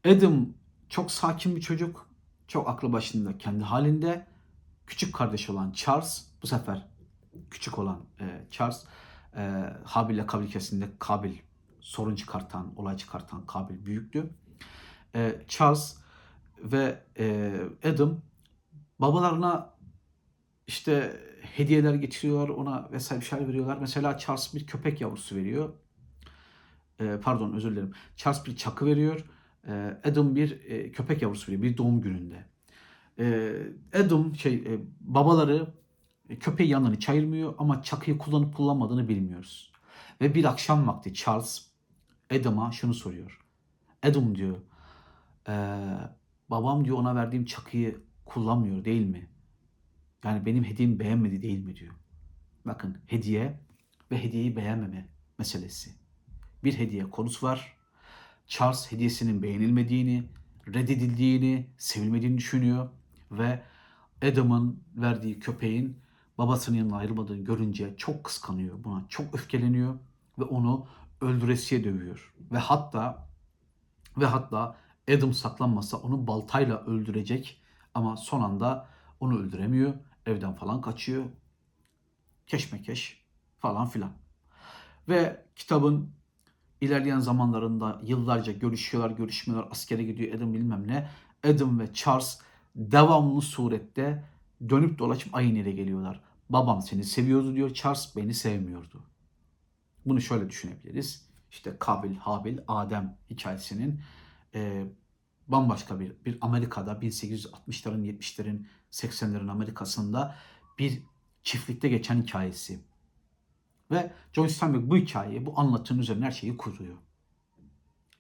A: Adam çok sakin bir çocuk. Çok aklı başında kendi halinde. Küçük kardeş olan Charles bu sefer küçük olan e, Charles e, Habil ile Kabil kesiminde Kabil sorun çıkartan, olay çıkartan Kabil büyüktü. E, Charles ve e, Adam babalarına işte hediyeler getiriyor, ona vesaire bir şeyler veriyorlar. Mesela Charles bir köpek yavrusu veriyor. E, pardon özür dilerim. Charles bir çakı veriyor. E, Adam bir e, köpek yavrusu veriyor bir doğum gününde. E, Adam şey e, babaları köpeği yanlarını çayırmıyor ama çakıyı kullanıp kullanmadığını bilmiyoruz. Ve bir akşam vakti Charles Adam'a şunu soruyor. Adam diyor, e, babam diyor ona verdiğim çakıyı kullanmıyor değil mi? Yani benim hediyemi beğenmedi değil mi diyor. Bakın hediye ve hediyeyi beğenmeme meselesi. Bir hediye konusu var. Charles hediyesinin beğenilmediğini, reddedildiğini, sevilmediğini düşünüyor ve Adam'ın verdiği köpeğin babasının yanına ayrılmadığını görünce çok kıskanıyor. Buna çok öfkeleniyor ve onu öldüresiye dövüyor. Ve hatta ve hatta Adam saklanmasa onu baltayla öldürecek ama son anda onu öldüremiyor. Evden falan kaçıyor. Keşmekeş falan filan. Ve kitabın ilerleyen zamanlarında yıllarca görüşüyorlar, görüşmüyorlar, askere gidiyor Adam bilmem ne. Adam ve Charles devamlı surette dönüp dolaşıp aynı yere geliyorlar. Babam seni seviyordu diyor. Charles beni sevmiyordu. Bunu şöyle düşünebiliriz. İşte Kabil, Habil, Adem hikayesinin e, bambaşka bir bir Amerika'da 1860'ların, 70'lerin, 80'lerin Amerika'sında bir çiftlikte geçen hikayesi. Ve John Steinbeck bu hikayeyi, bu anlatının üzerine her şeyi kuruyor.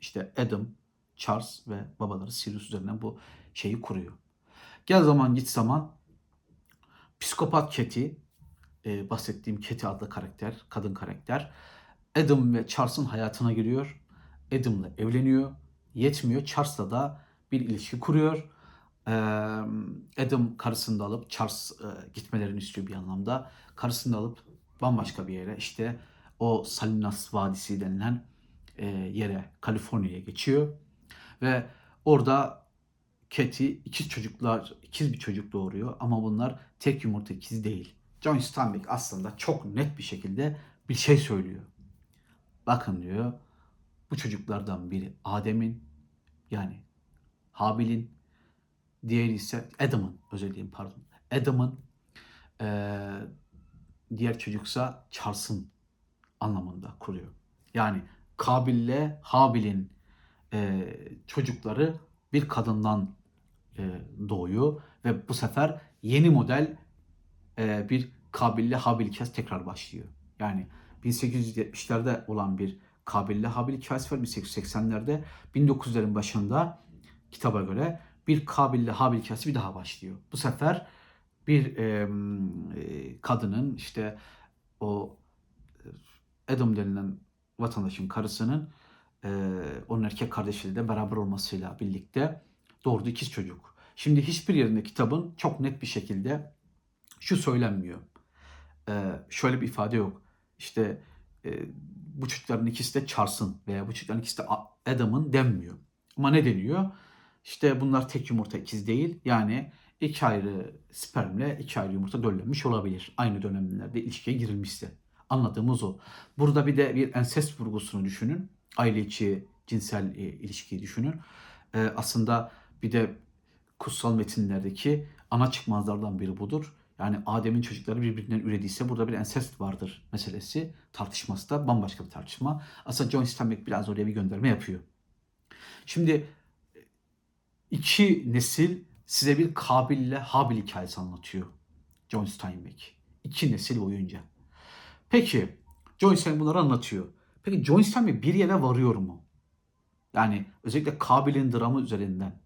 A: İşte Adam, Charles ve babaları Sirius üzerinden bu şeyi kuruyor. Gel zaman git zaman psikopat Keti, e, bahsettiğim Keti adlı karakter, kadın karakter Adam ve Charles'ın hayatına giriyor. Adam'la evleniyor. Yetmiyor. Charles'la da bir ilişki kuruyor. Ee, Adam karısını da alıp Charles e, gitmelerini istiyor bir anlamda. Karısını da alıp bambaşka bir yere işte o Salinas Vadisi denilen e, yere Kaliforniya'ya geçiyor. Ve orada Katie ikiz çocuklar, ikiz bir çocuk doğuruyor ama bunlar tek yumurta ikiz değil. John Steinbeck aslında çok net bir şekilde bir şey söylüyor. Bakın diyor bu çocuklardan biri Adem'in yani Habil'in diğeri ise Adam'ın özür dilerim pardon. Adam'ın ee, diğer çocuksa Charles'ın anlamında kuruyor. Yani Kabil'le Habil'in e, çocukları bir kadından e, doğuyor ve bu sefer yeni model e, bir Kabil'le Habil hikayesi tekrar başlıyor. Yani 1870'lerde olan bir Kabil'le Habil hikayesi var 1880'lerde. 1900'lerin başında kitaba göre bir Kabil'le Habil hikayesi bir daha başlıyor. Bu sefer bir e, kadının işte o Adam denilen vatandaşın karısının e, onun erkek kardeşiyle de beraber olmasıyla birlikte doğurduğu ikiz çocuk. Şimdi hiçbir yerinde kitabın çok net bir şekilde şu söylenmiyor. E, şöyle bir ifade yok. İşte e, bu çocukların ikisi de Charles'ın veya bu çocukların ikisi de Adam'ın denmiyor. Ama ne deniyor? İşte bunlar tek yumurta ikiz değil. Yani iki ayrı spermle iki ayrı yumurta döllenmiş olabilir. Aynı dönemlerde ilişkiye girilmişse. Anladığımız o. Burada bir de bir ensest vurgusunu düşünün. Aile içi cinsel e, ilişkiyi düşünün. E, aslında bir de kutsal metinlerdeki ana çıkmazlardan biri budur. Yani Adem'in çocukları birbirinden ürediyse burada bir ensest vardır meselesi. Tartışması da bambaşka bir tartışma. Aslında John Steinbeck biraz oraya bir gönderme yapıyor. Şimdi iki nesil size bir Kabil ile Habil hikayesi anlatıyor. John Steinbeck. İki nesil boyunca. Peki John Steinbeck bunları anlatıyor. Peki John Steinbeck bir yere varıyor mu? Yani özellikle Kabil'in dramı üzerinden.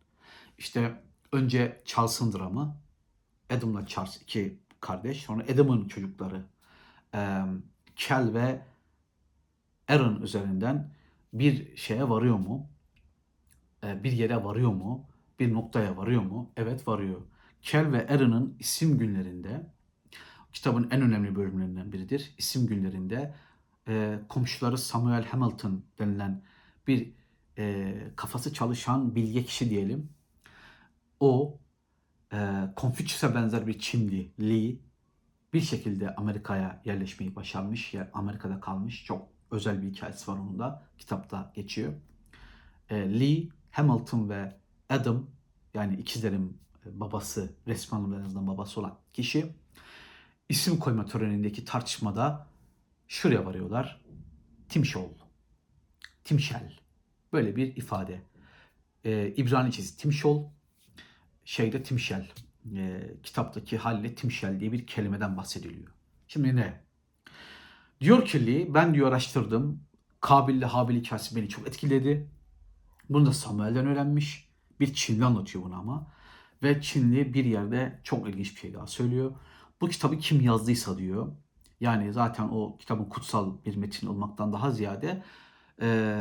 A: İşte önce Charles'ın dramı. Adam'la Charles iki kardeş. Sonra Adam'ın çocukları. Kel ve Aaron üzerinden bir şeye varıyor mu? Bir yere varıyor mu? Bir noktaya varıyor mu? Evet varıyor. Kel ve Aaron'ın isim günlerinde kitabın en önemli bölümlerinden biridir. İsim günlerinde komşuları Samuel Hamilton denilen bir kafası çalışan bilge kişi diyelim. O e, Confucius'a benzer bir Çinli Lee bir şekilde Amerika'ya yerleşmeyi başarmış. Ya Amerika'da kalmış. Çok özel bir hikayesi var onun da. Kitapta geçiyor. E, Lee, Hamilton ve Adam yani ikizlerin babası, resmi anlamda en azından babası olan kişi isim koyma törenindeki tartışmada şuraya varıyorlar. Timşol, Timşel. Böyle bir ifade. Ee, İbranicesi Timşol, şeyde Timşel. E, kitaptaki halle Timşel diye bir kelimeden bahsediliyor. Şimdi ne? Diyor ki ben diyor araştırdım. Kabil ile Habil hikayesi beni çok etkiledi. Bunu da Samuel'den öğrenmiş. Bir Çinli anlatıyor bunu ama. Ve Çinli bir yerde çok ilginç bir şey daha söylüyor. Bu kitabı kim yazdıysa diyor. Yani zaten o kitabın kutsal bir metin olmaktan daha ziyade e,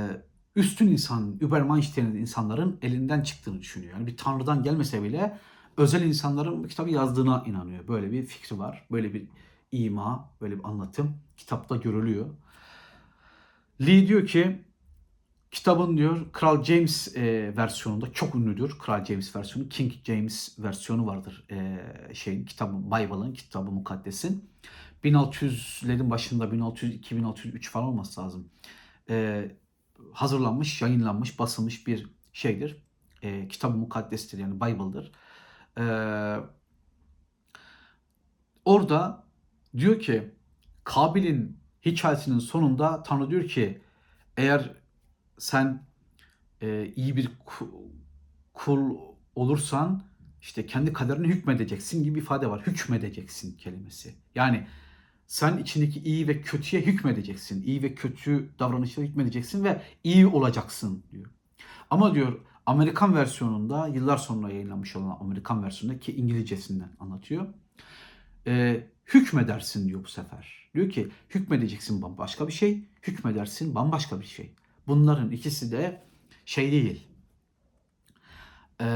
A: üstün insan, Übermensch denilen insanların elinden çıktığını düşünüyor. Yani bir tanrıdan gelmese bile özel insanların bu kitabı yazdığına inanıyor. Böyle bir fikri var. Böyle bir ima, böyle bir anlatım kitapta görülüyor. Lee diyor ki kitabın diyor Kral James e, versiyonunda çok ünlüdür. Kral James versiyonu, King James versiyonu vardır e, şeyin kitabın Bible'ın, kitabı mukaddesin. 1600'lerin başında 1602-1603 falan olması lazım. E, hazırlanmış, yayınlanmış, basılmış bir şeydir. E, kitab-ı mukaddestir yani Bible'dır. E, orada diyor ki Kabil'in hikayesinin sonunda Tanrı diyor ki eğer sen e, iyi bir kul olursan işte kendi kaderini hükmedeceksin gibi bir ifade var. Hükmedeceksin kelimesi. Yani sen içindeki iyi ve kötüye hükmedeceksin. İyi ve kötü davranışlara hükmedeceksin ve iyi olacaksın diyor. Ama diyor Amerikan versiyonunda yıllar sonra yayınlanmış olan Amerikan versiyonunda ki İngilizcesinden anlatıyor. E, hükmedersin diyor bu sefer. Diyor ki hükmedeceksin bambaşka bir şey, hükmedersin bambaşka bir şey. Bunların ikisi de şey değil. E,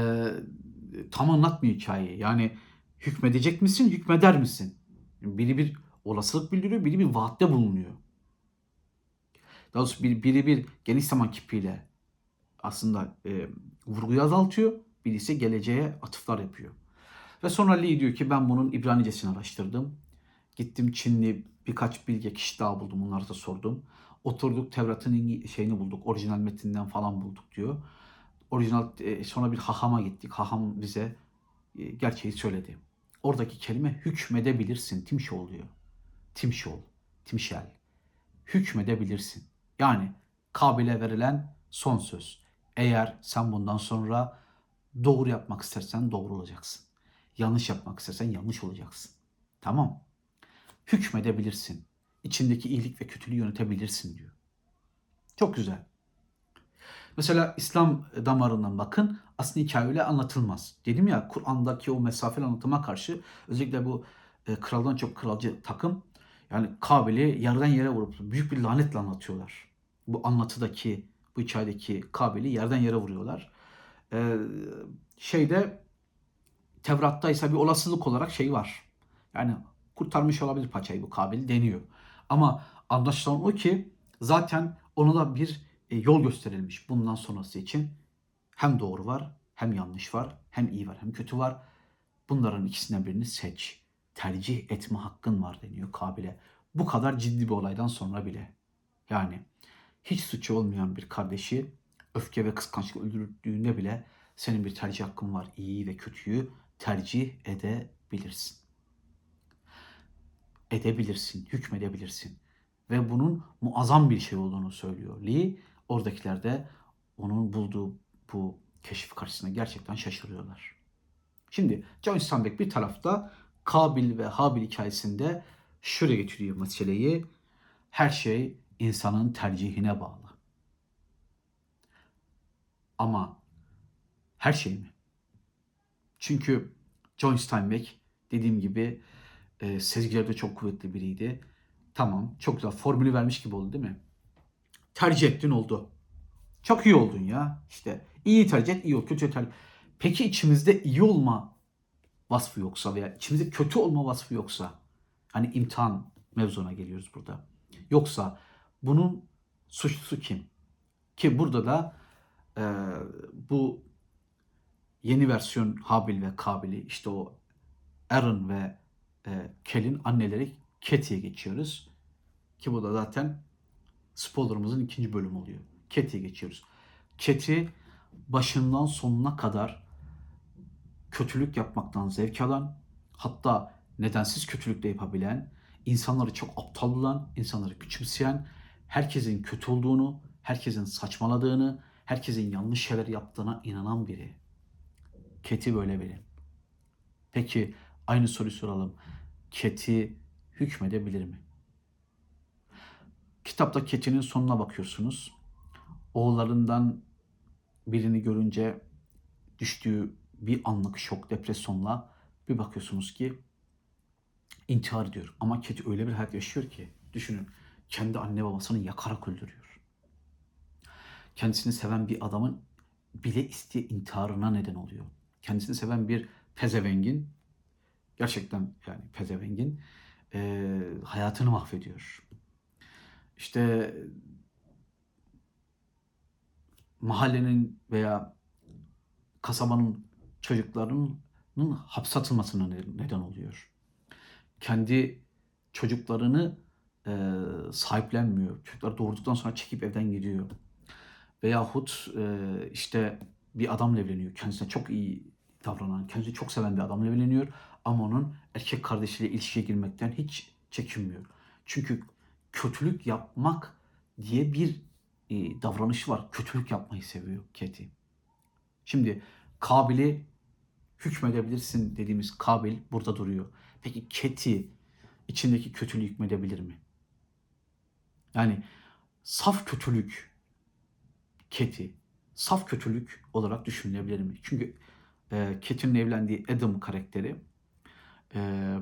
A: tam anlatmıyor hikayeyi. Yani hükmedecek misin, hükmeder misin? Biri bir olasılık bildiriyor, biri bir vaatte bulunuyor. Daha doğrusu biri, biri bir geniş zaman kipiyle aslında e, vurguyu azaltıyor, biri ise geleceğe atıflar yapıyor. Ve sonra Lee diyor ki ben bunun İbranicesini araştırdım. Gittim Çinli birkaç bilge kişi daha buldum, onları da sordum. Oturduk Tevrat'ın şeyini bulduk, orijinal metinden falan bulduk diyor. Orijinal e, sonra bir hahama gittik. Haham bize e, gerçeği söyledi. Oradaki kelime hükmedebilirsin timşe oluyor. Timşol, timşel. Hükmedebilirsin. Yani Kabil'e verilen son söz. Eğer sen bundan sonra doğru yapmak istersen doğru olacaksın. Yanlış yapmak istersen yanlış olacaksın. Tamam. Hükmedebilirsin. İçindeki iyilik ve kötülüğü yönetebilirsin diyor. Çok güzel. Mesela İslam damarından bakın aslında hikaye öyle anlatılmaz. Dedim ya Kur'an'daki o mesafeli anlatıma karşı özellikle bu e, kraldan çok kralcı takım yani Kabil'i yerden yere vurup büyük bir lanetle anlatıyorlar. bu anlatıdaki, bu hikayedeki Kabil'i yerden yere vuruyorlar. Ee, şeyde Tevrat'ta ise bir olasılık olarak şey var. Yani kurtarmış olabilir paçayı bu Kabil deniyor. Ama anlaşılan o ki zaten ona da bir e, yol gösterilmiş bundan sonrası için. Hem doğru var, hem yanlış var, hem iyi var, hem kötü var. Bunların ikisinden birini seç. Tercih etme hakkın var deniyor Kabil'e. Bu kadar ciddi bir olaydan sonra bile. Yani hiç suçu olmayan bir kardeşi öfke ve kıskançlık öldürdüğünde bile senin bir tercih hakkın var. İyi ve kötüyü tercih edebilirsin. Edebilirsin, hükmedebilirsin. Ve bunun muazzam bir şey olduğunu söylüyor Lee. Oradakiler de onun bulduğu bu keşif karşısında gerçekten şaşırıyorlar. Şimdi John Steinbeck bir tarafta Kabil ve Habil hikayesinde şöyle getiriyor meseleyi. Her şey insanın tercihine bağlı. Ama her şey mi? Çünkü John Steinbeck dediğim gibi e, sezgilerde çok kuvvetli biriydi. Tamam çok güzel formülü vermiş gibi oldu değil mi? Tercih ettin oldu. Çok iyi oldun ya. İşte iyi tercih et, iyi ol, kötü tercih. Peki içimizde iyi olma vasfı yoksa veya içimizde kötü olma vasfı yoksa hani imtihan mevzuna geliyoruz burada. Yoksa bunun suçlusu kim? Ki burada da e, bu yeni versiyon Habil ve Kabil'i işte o Aaron ve e, Kel'in anneleri Keti'ye geçiyoruz. Ki bu da zaten spoilerımızın ikinci bölümü oluyor. Keti'ye geçiyoruz. Keti başından sonuna kadar kötülük yapmaktan zevk alan, hatta nedensiz kötülük de yapabilen, insanları çok aptal bulan, insanları küçümseyen, herkesin kötü olduğunu, herkesin saçmaladığını, herkesin yanlış şeyler yaptığına inanan biri. Keti böyle biri. Peki aynı soruyu soralım. Keti hükmedebilir mi? Kitapta Keti'nin sonuna bakıyorsunuz. Oğullarından birini görünce düştüğü bir anlık şok, depresyonla bir bakıyorsunuz ki intihar ediyor. Ama Keti öyle bir hayat yaşıyor ki düşünün kendi anne babasını yakarak öldürüyor. Kendisini seven bir adamın bile isteye intiharına neden oluyor. Kendisini seven bir pezevengin gerçekten yani pezevengin e, hayatını mahvediyor. İşte mahallenin veya kasabanın çocuklarının hapse atılmasına neden oluyor. Kendi çocuklarını e, sahiplenmiyor. Çocuklar doğurduktan sonra çekip evden gidiyor. Veyahut e, işte bir adamla evleniyor. Kendisine çok iyi davranan, kendisini çok seven bir adamla evleniyor. Ama onun erkek kardeşiyle ilişkiye girmekten hiç çekinmiyor. Çünkü kötülük yapmak diye bir e, davranışı var. Kötülük yapmayı seviyor Keti. Şimdi Kabil'i hükmedebilirsin dediğimiz Kabil burada duruyor. Peki Keti içindeki kötülüğü hükmedebilir mi? Yani saf kötülük Keti, saf kötülük olarak düşünülebilir mi? Çünkü e, Keti'nin evlendiği Adam karakteri e,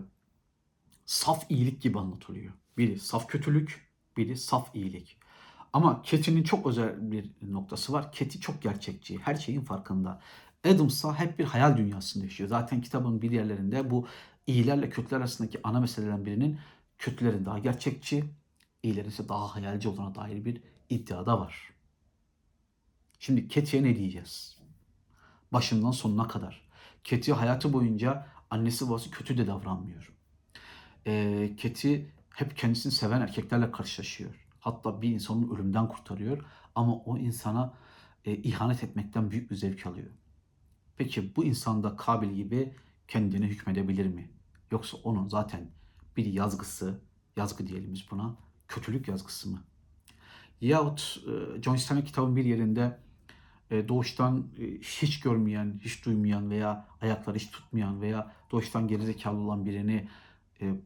A: saf iyilik gibi anlatılıyor. Biri saf kötülük, biri saf iyilik. Ama Keti'nin çok özel bir noktası var. Keti çok gerçekçi. Her şeyin farkında. Adams'a hep bir hayal dünyasında yaşıyor. Zaten kitabın bir yerlerinde bu iyilerle kötüler arasındaki ana meselelerin birinin kötülerin daha gerçekçi, iyilerin ise daha hayalci olduğuna dair bir iddia da var. Şimdi Keti'ye ne diyeceğiz? Başından sonuna kadar. Keti hayatı boyunca annesi babası kötü de davranmıyor. E, Keti hep kendisini seven erkeklerle karşılaşıyor. Hatta bir insanın ölümden kurtarıyor ama o insana e, ihanet etmekten büyük bir zevk alıyor. Peki bu insanda Kabil gibi kendine hükmedebilir mi? Yoksa onun zaten bir yazgısı, yazgı diyelim biz buna, kötülük yazgısı mı? Yahut e, John Steinbeck kitabın bir yerinde e, doğuştan e, hiç görmeyen, hiç duymayan veya ayakları hiç tutmayan veya doğuştan gerizekalı olan birini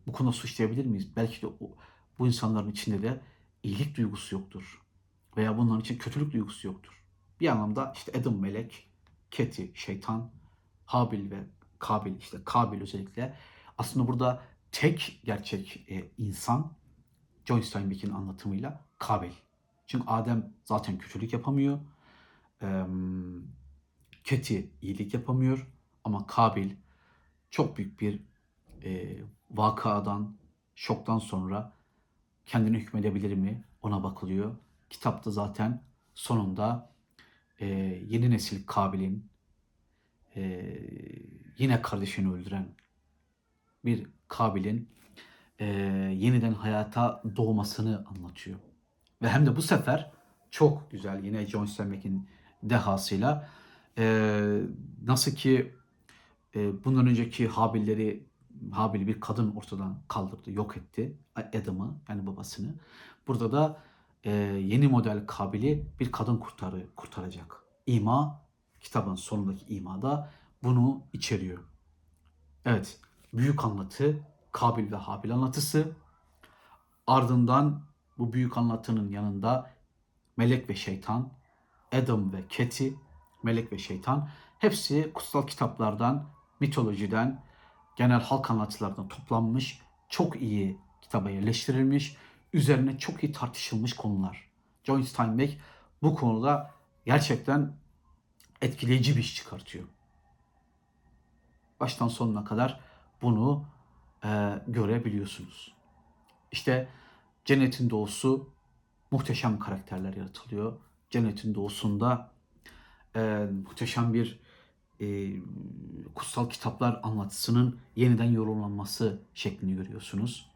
A: bu konuda suçlayabilir miyiz? Belki de bu insanların içinde de iyilik duygusu yoktur. Veya bunların için kötülük duygusu yoktur. Bir anlamda işte Adam melek, Keti şeytan, Habil ve Kabil işte Kabil özellikle aslında burada tek gerçek e, insan John Steinbeck'in anlatımıyla Kabil. Çünkü Adem zaten kötülük yapamıyor. Eee Keti iyilik yapamıyor. Ama Kabil çok büyük bir e, vakadan, şoktan sonra kendini hükmedebilir mi ona bakılıyor. Kitapta zaten sonunda e, yeni nesil Kabil'in e, yine kardeşini öldüren bir Kabil'in e, yeniden hayata doğmasını anlatıyor. Ve hem de bu sefer çok güzel yine John Steinbeck'in dehasıyla e, nasıl ki e, bundan önceki Habilleri Habil'i bir kadın ortadan kaldırdı, yok etti Adam'ı yani babasını. Burada da e, yeni model Kabil'i bir kadın kurtarı, kurtaracak. İma, kitabın sonundaki imada bunu içeriyor. Evet, büyük anlatı, Kabil ve Habil anlatısı. Ardından bu büyük anlatının yanında melek ve şeytan, Adam ve Keti, melek ve şeytan hepsi kutsal kitaplardan, mitolojiden, genel halk anlatılardan toplanmış, çok iyi kitaba yerleştirilmiş, üzerine çok iyi tartışılmış konular. John Steinbeck bu konuda gerçekten etkileyici bir iş çıkartıyor. Baştan sonuna kadar bunu e, görebiliyorsunuz. İşte Cennetin Doğusu muhteşem karakterler yaratılıyor. Cennetin Doğusu'nda e, muhteşem bir e, kutsal kitaplar anlatısının yeniden yorumlanması şeklini görüyorsunuz.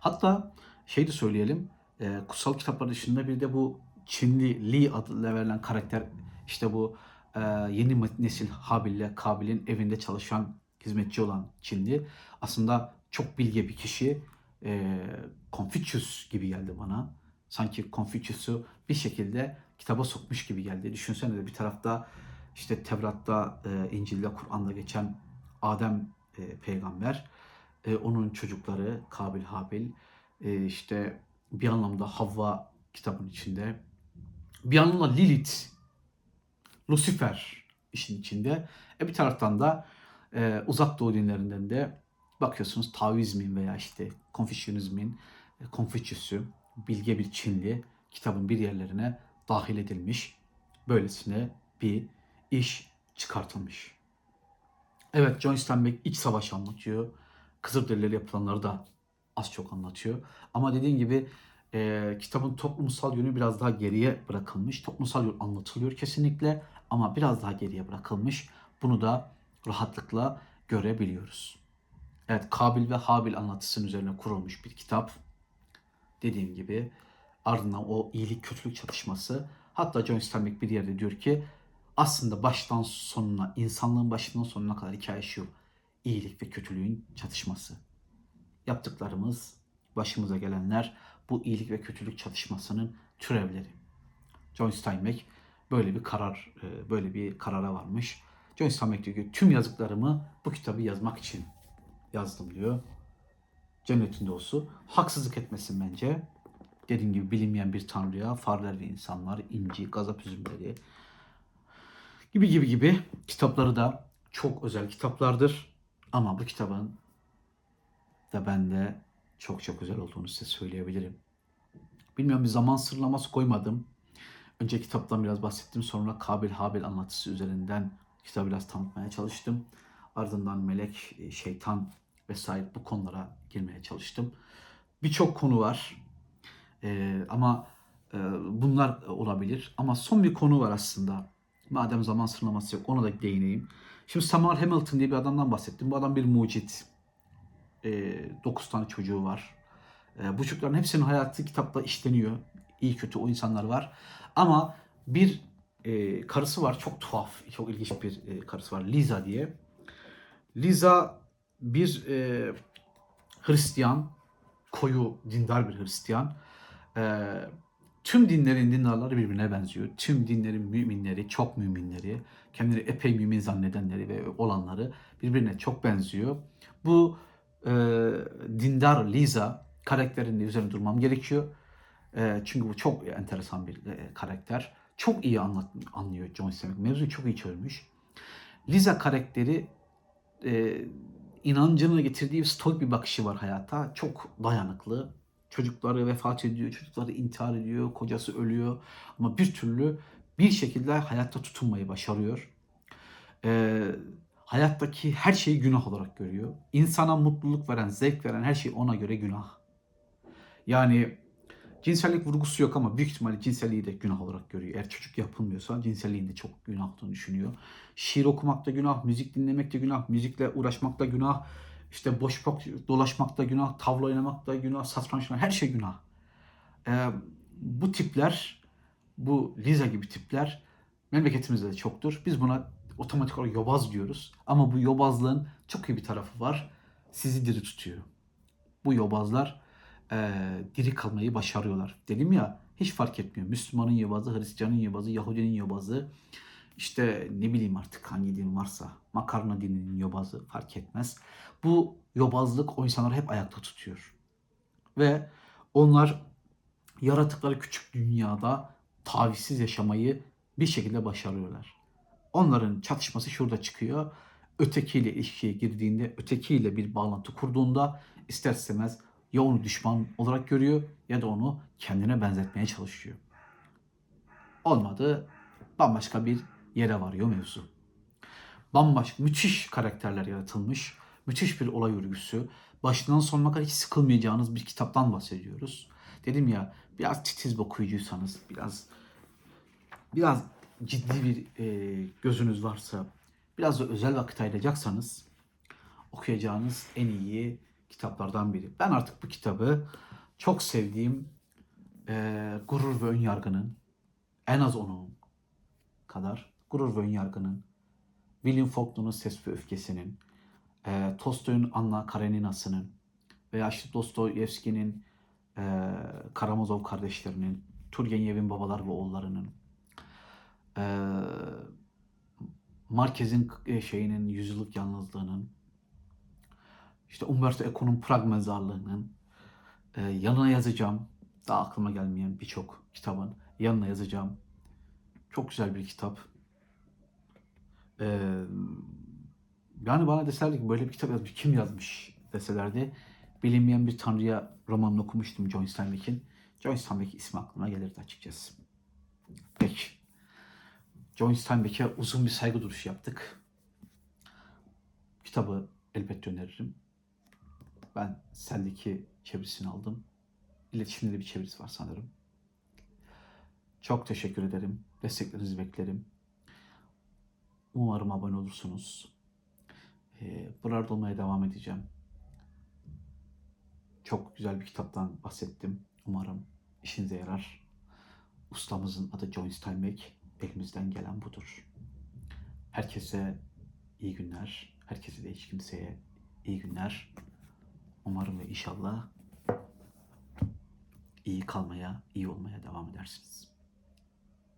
A: Hatta şey de söyleyelim, e, kutsal kitaplar dışında bir de bu Çinli Li adıyla verilen karakter işte bu e, yeni nesil Habil'le Kabil'in evinde çalışan hizmetçi olan Çinli aslında çok bilge bir kişi. E, Confucius gibi geldi bana. Sanki Confucius'u bir şekilde kitaba sokmuş gibi geldi. Düşünsene de bir tarafta işte Tevrat'ta, e, İncil'de, Kur'an'da geçen Adem e, peygamber, e, onun çocukları Kabil, Habil, e, işte bir anlamda Havva kitabın içinde, bir anlamda Lilith, Lucifer işin içinde. E bir taraftan da e, uzak doğu dinlerinden de bakıyorsunuz Taoizmin veya işte Konfüçyünizmin, e, Konfüçyüsü, bilge bir Çinli kitabın bir yerlerine dahil edilmiş. Böylesine bir iş çıkartılmış. Evet John Steinbeck iç savaş anlatıyor. Kızılderililerle yapılanları da az çok anlatıyor. Ama dediğim gibi e, kitabın toplumsal yönü biraz daha geriye bırakılmış. Toplumsal yön anlatılıyor kesinlikle ama biraz daha geriye bırakılmış. Bunu da rahatlıkla görebiliyoruz. Evet Kabil ve Habil anlatısının üzerine kurulmuş bir kitap. Dediğim gibi ardından o iyilik kötülük çatışması. Hatta John Steinbeck bir yerde diyor ki aslında baştan sonuna, insanlığın başından sonuna kadar hikaye şu. İyilik ve kötülüğün çatışması. Yaptıklarımız, başımıza gelenler bu iyilik ve kötülük çatışmasının türevleri. John Steinbeck böyle bir karar, e, böyle bir karara varmış. John Steinbeck diyor ki tüm yazdıklarımı bu kitabı yazmak için yazdım diyor. Cennetin doğusu. Haksızlık etmesin bence. Dediğim gibi bilinmeyen bir tanrıya, fareler ve insanlar, inci, gazap üzümleri, gibi gibi gibi kitapları da çok özel kitaplardır. Ama bu kitabın da bende çok çok özel olduğunu size söyleyebilirim. Bilmiyorum bir zaman sıralaması koymadım. Önce kitaptan biraz bahsettim. Sonra Kabil Habil anlatısı üzerinden kitabı biraz tanıtmaya çalıştım. Ardından melek, e, şeytan vesaire bu konulara girmeye çalıştım. Birçok konu var. Ee, ama e, bunlar olabilir. Ama son bir konu var aslında. Madem zaman sınırlaması yok ona da değineyim. Şimdi Samuel Hamilton diye bir adamdan bahsettim. Bu adam bir mucit. E, ee, 9 tane çocuğu var. E, bu çocukların hepsinin hayatı kitapta işleniyor. İyi kötü o insanlar var. Ama bir e, karısı var çok tuhaf, çok ilginç bir e, karısı var. Liza diye. Liza bir e, Hristiyan, koyu dindar bir Hristiyan. E, Tüm dinlerin dindarları birbirine benziyor. Tüm dinlerin müminleri, çok müminleri, kendileri epey mümin zannedenleri ve olanları birbirine çok benziyor. Bu e, dindar Liza karakterinde üzerine durmam gerekiyor. E, çünkü bu çok enteresan bir e, karakter. Çok iyi anlat, anlıyor John Steinbeck. Mevzuyu çok iyi çözmüş. Liza karakteri e, inancını getirdiği stoik bir bakışı var hayata. Çok dayanıklı, Çocukları vefat ediyor, çocukları intihar ediyor, kocası ölüyor. Ama bir türlü bir şekilde hayatta tutunmayı başarıyor. Ee, hayattaki her şeyi günah olarak görüyor. İnsana mutluluk veren, zevk veren her şey ona göre günah. Yani cinsellik vurgusu yok ama büyük ihtimalle cinselliği de günah olarak görüyor. Eğer çocuk yapılmıyorsa cinselliğin de çok günah olduğunu düşünüyor. Şiir okumak da günah, müzik dinlemek de günah, müzikle uğraşmak da günah. İşte boş dolaşmak da günah, tavla oynamak da günah, satranç oynamak her şey günah. Ee, bu tipler, bu Liza gibi tipler memleketimizde de çoktur. Biz buna otomatik olarak yobaz diyoruz. Ama bu yobazlığın çok iyi bir tarafı var. Sizi diri tutuyor. Bu yobazlar e, diri kalmayı başarıyorlar. Dedim ya hiç fark etmiyor. Müslümanın yobazı, Hristiyanın yobazı, Yahudinin yobazı, işte ne bileyim artık hangi din varsa, makarna dininin yobazı fark etmez. Bu yobazlık o insanları hep ayakta tutuyor. Ve onlar yaratıkları küçük dünyada tavizsiz yaşamayı bir şekilde başarıyorlar. Onların çatışması şurada çıkıyor. Ötekiyle ilişkiye girdiğinde, ötekiyle bir bağlantı kurduğunda ister istemez ya onu düşman olarak görüyor ya da onu kendine benzetmeye çalışıyor. Olmadı bambaşka bir yere varıyor mevzu. Bambaşka müthiş karakterler yaratılmış, müthiş bir olay örgüsü. Başından sonuna kadar hiç sıkılmayacağınız bir kitaptan bahsediyoruz. Dedim ya biraz titiz bir okuyucuysanız, biraz biraz ciddi bir e, gözünüz varsa, biraz da özel vakit ayıracaksanız okuyacağınız en iyi kitaplardan biri. Ben artık bu kitabı çok sevdiğim e, Gurur ve Önyargı'nın en az onun kadar Gurur ve Önyargı'nın William Faulkner'ın Ses ve Öfkesi'nin e, Tolstoy'un Anna Karenina'sının veya işte Dostoyevski'nin e, Karamazov kardeşlerinin Turgenev'in babalar ve oğullarının e, Marquez'in e, şeyinin yüzyıllık yalnızlığının işte Umberto Eco'nun Prag mezarlığının e, yanına yazacağım. Daha aklıma gelmeyen birçok kitabın yanına yazacağım. Çok güzel bir kitap. E, yani bana deselerdi ki böyle bir kitap yazmış, kim yazmış deselerdi. Bilinmeyen bir Tanrı'ya romanını okumuştum John Steinbeck'in. John Steinbeck ismi aklıma gelirdi açıkçası. Peki. John Steinbeck'e uzun bir saygı duruşu yaptık. Kitabı elbette öneririm. Ben Sel'deki çevirisini aldım. İletişimde de bir çevirisi var sanırım. Çok teşekkür ederim. Desteklerinizi beklerim. Umarım abone olursunuz. Ee, buralarda olmaya devam edeceğim. Çok güzel bir kitaptan bahsettim. Umarım işinize yarar. Ustamızın adı John Steinbeck. Elimizden gelen budur. Herkese iyi günler. Herkese de hiç kimseye iyi günler. Umarım ve inşallah iyi kalmaya, iyi olmaya devam edersiniz.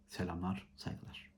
A: Selamlar, saygılar.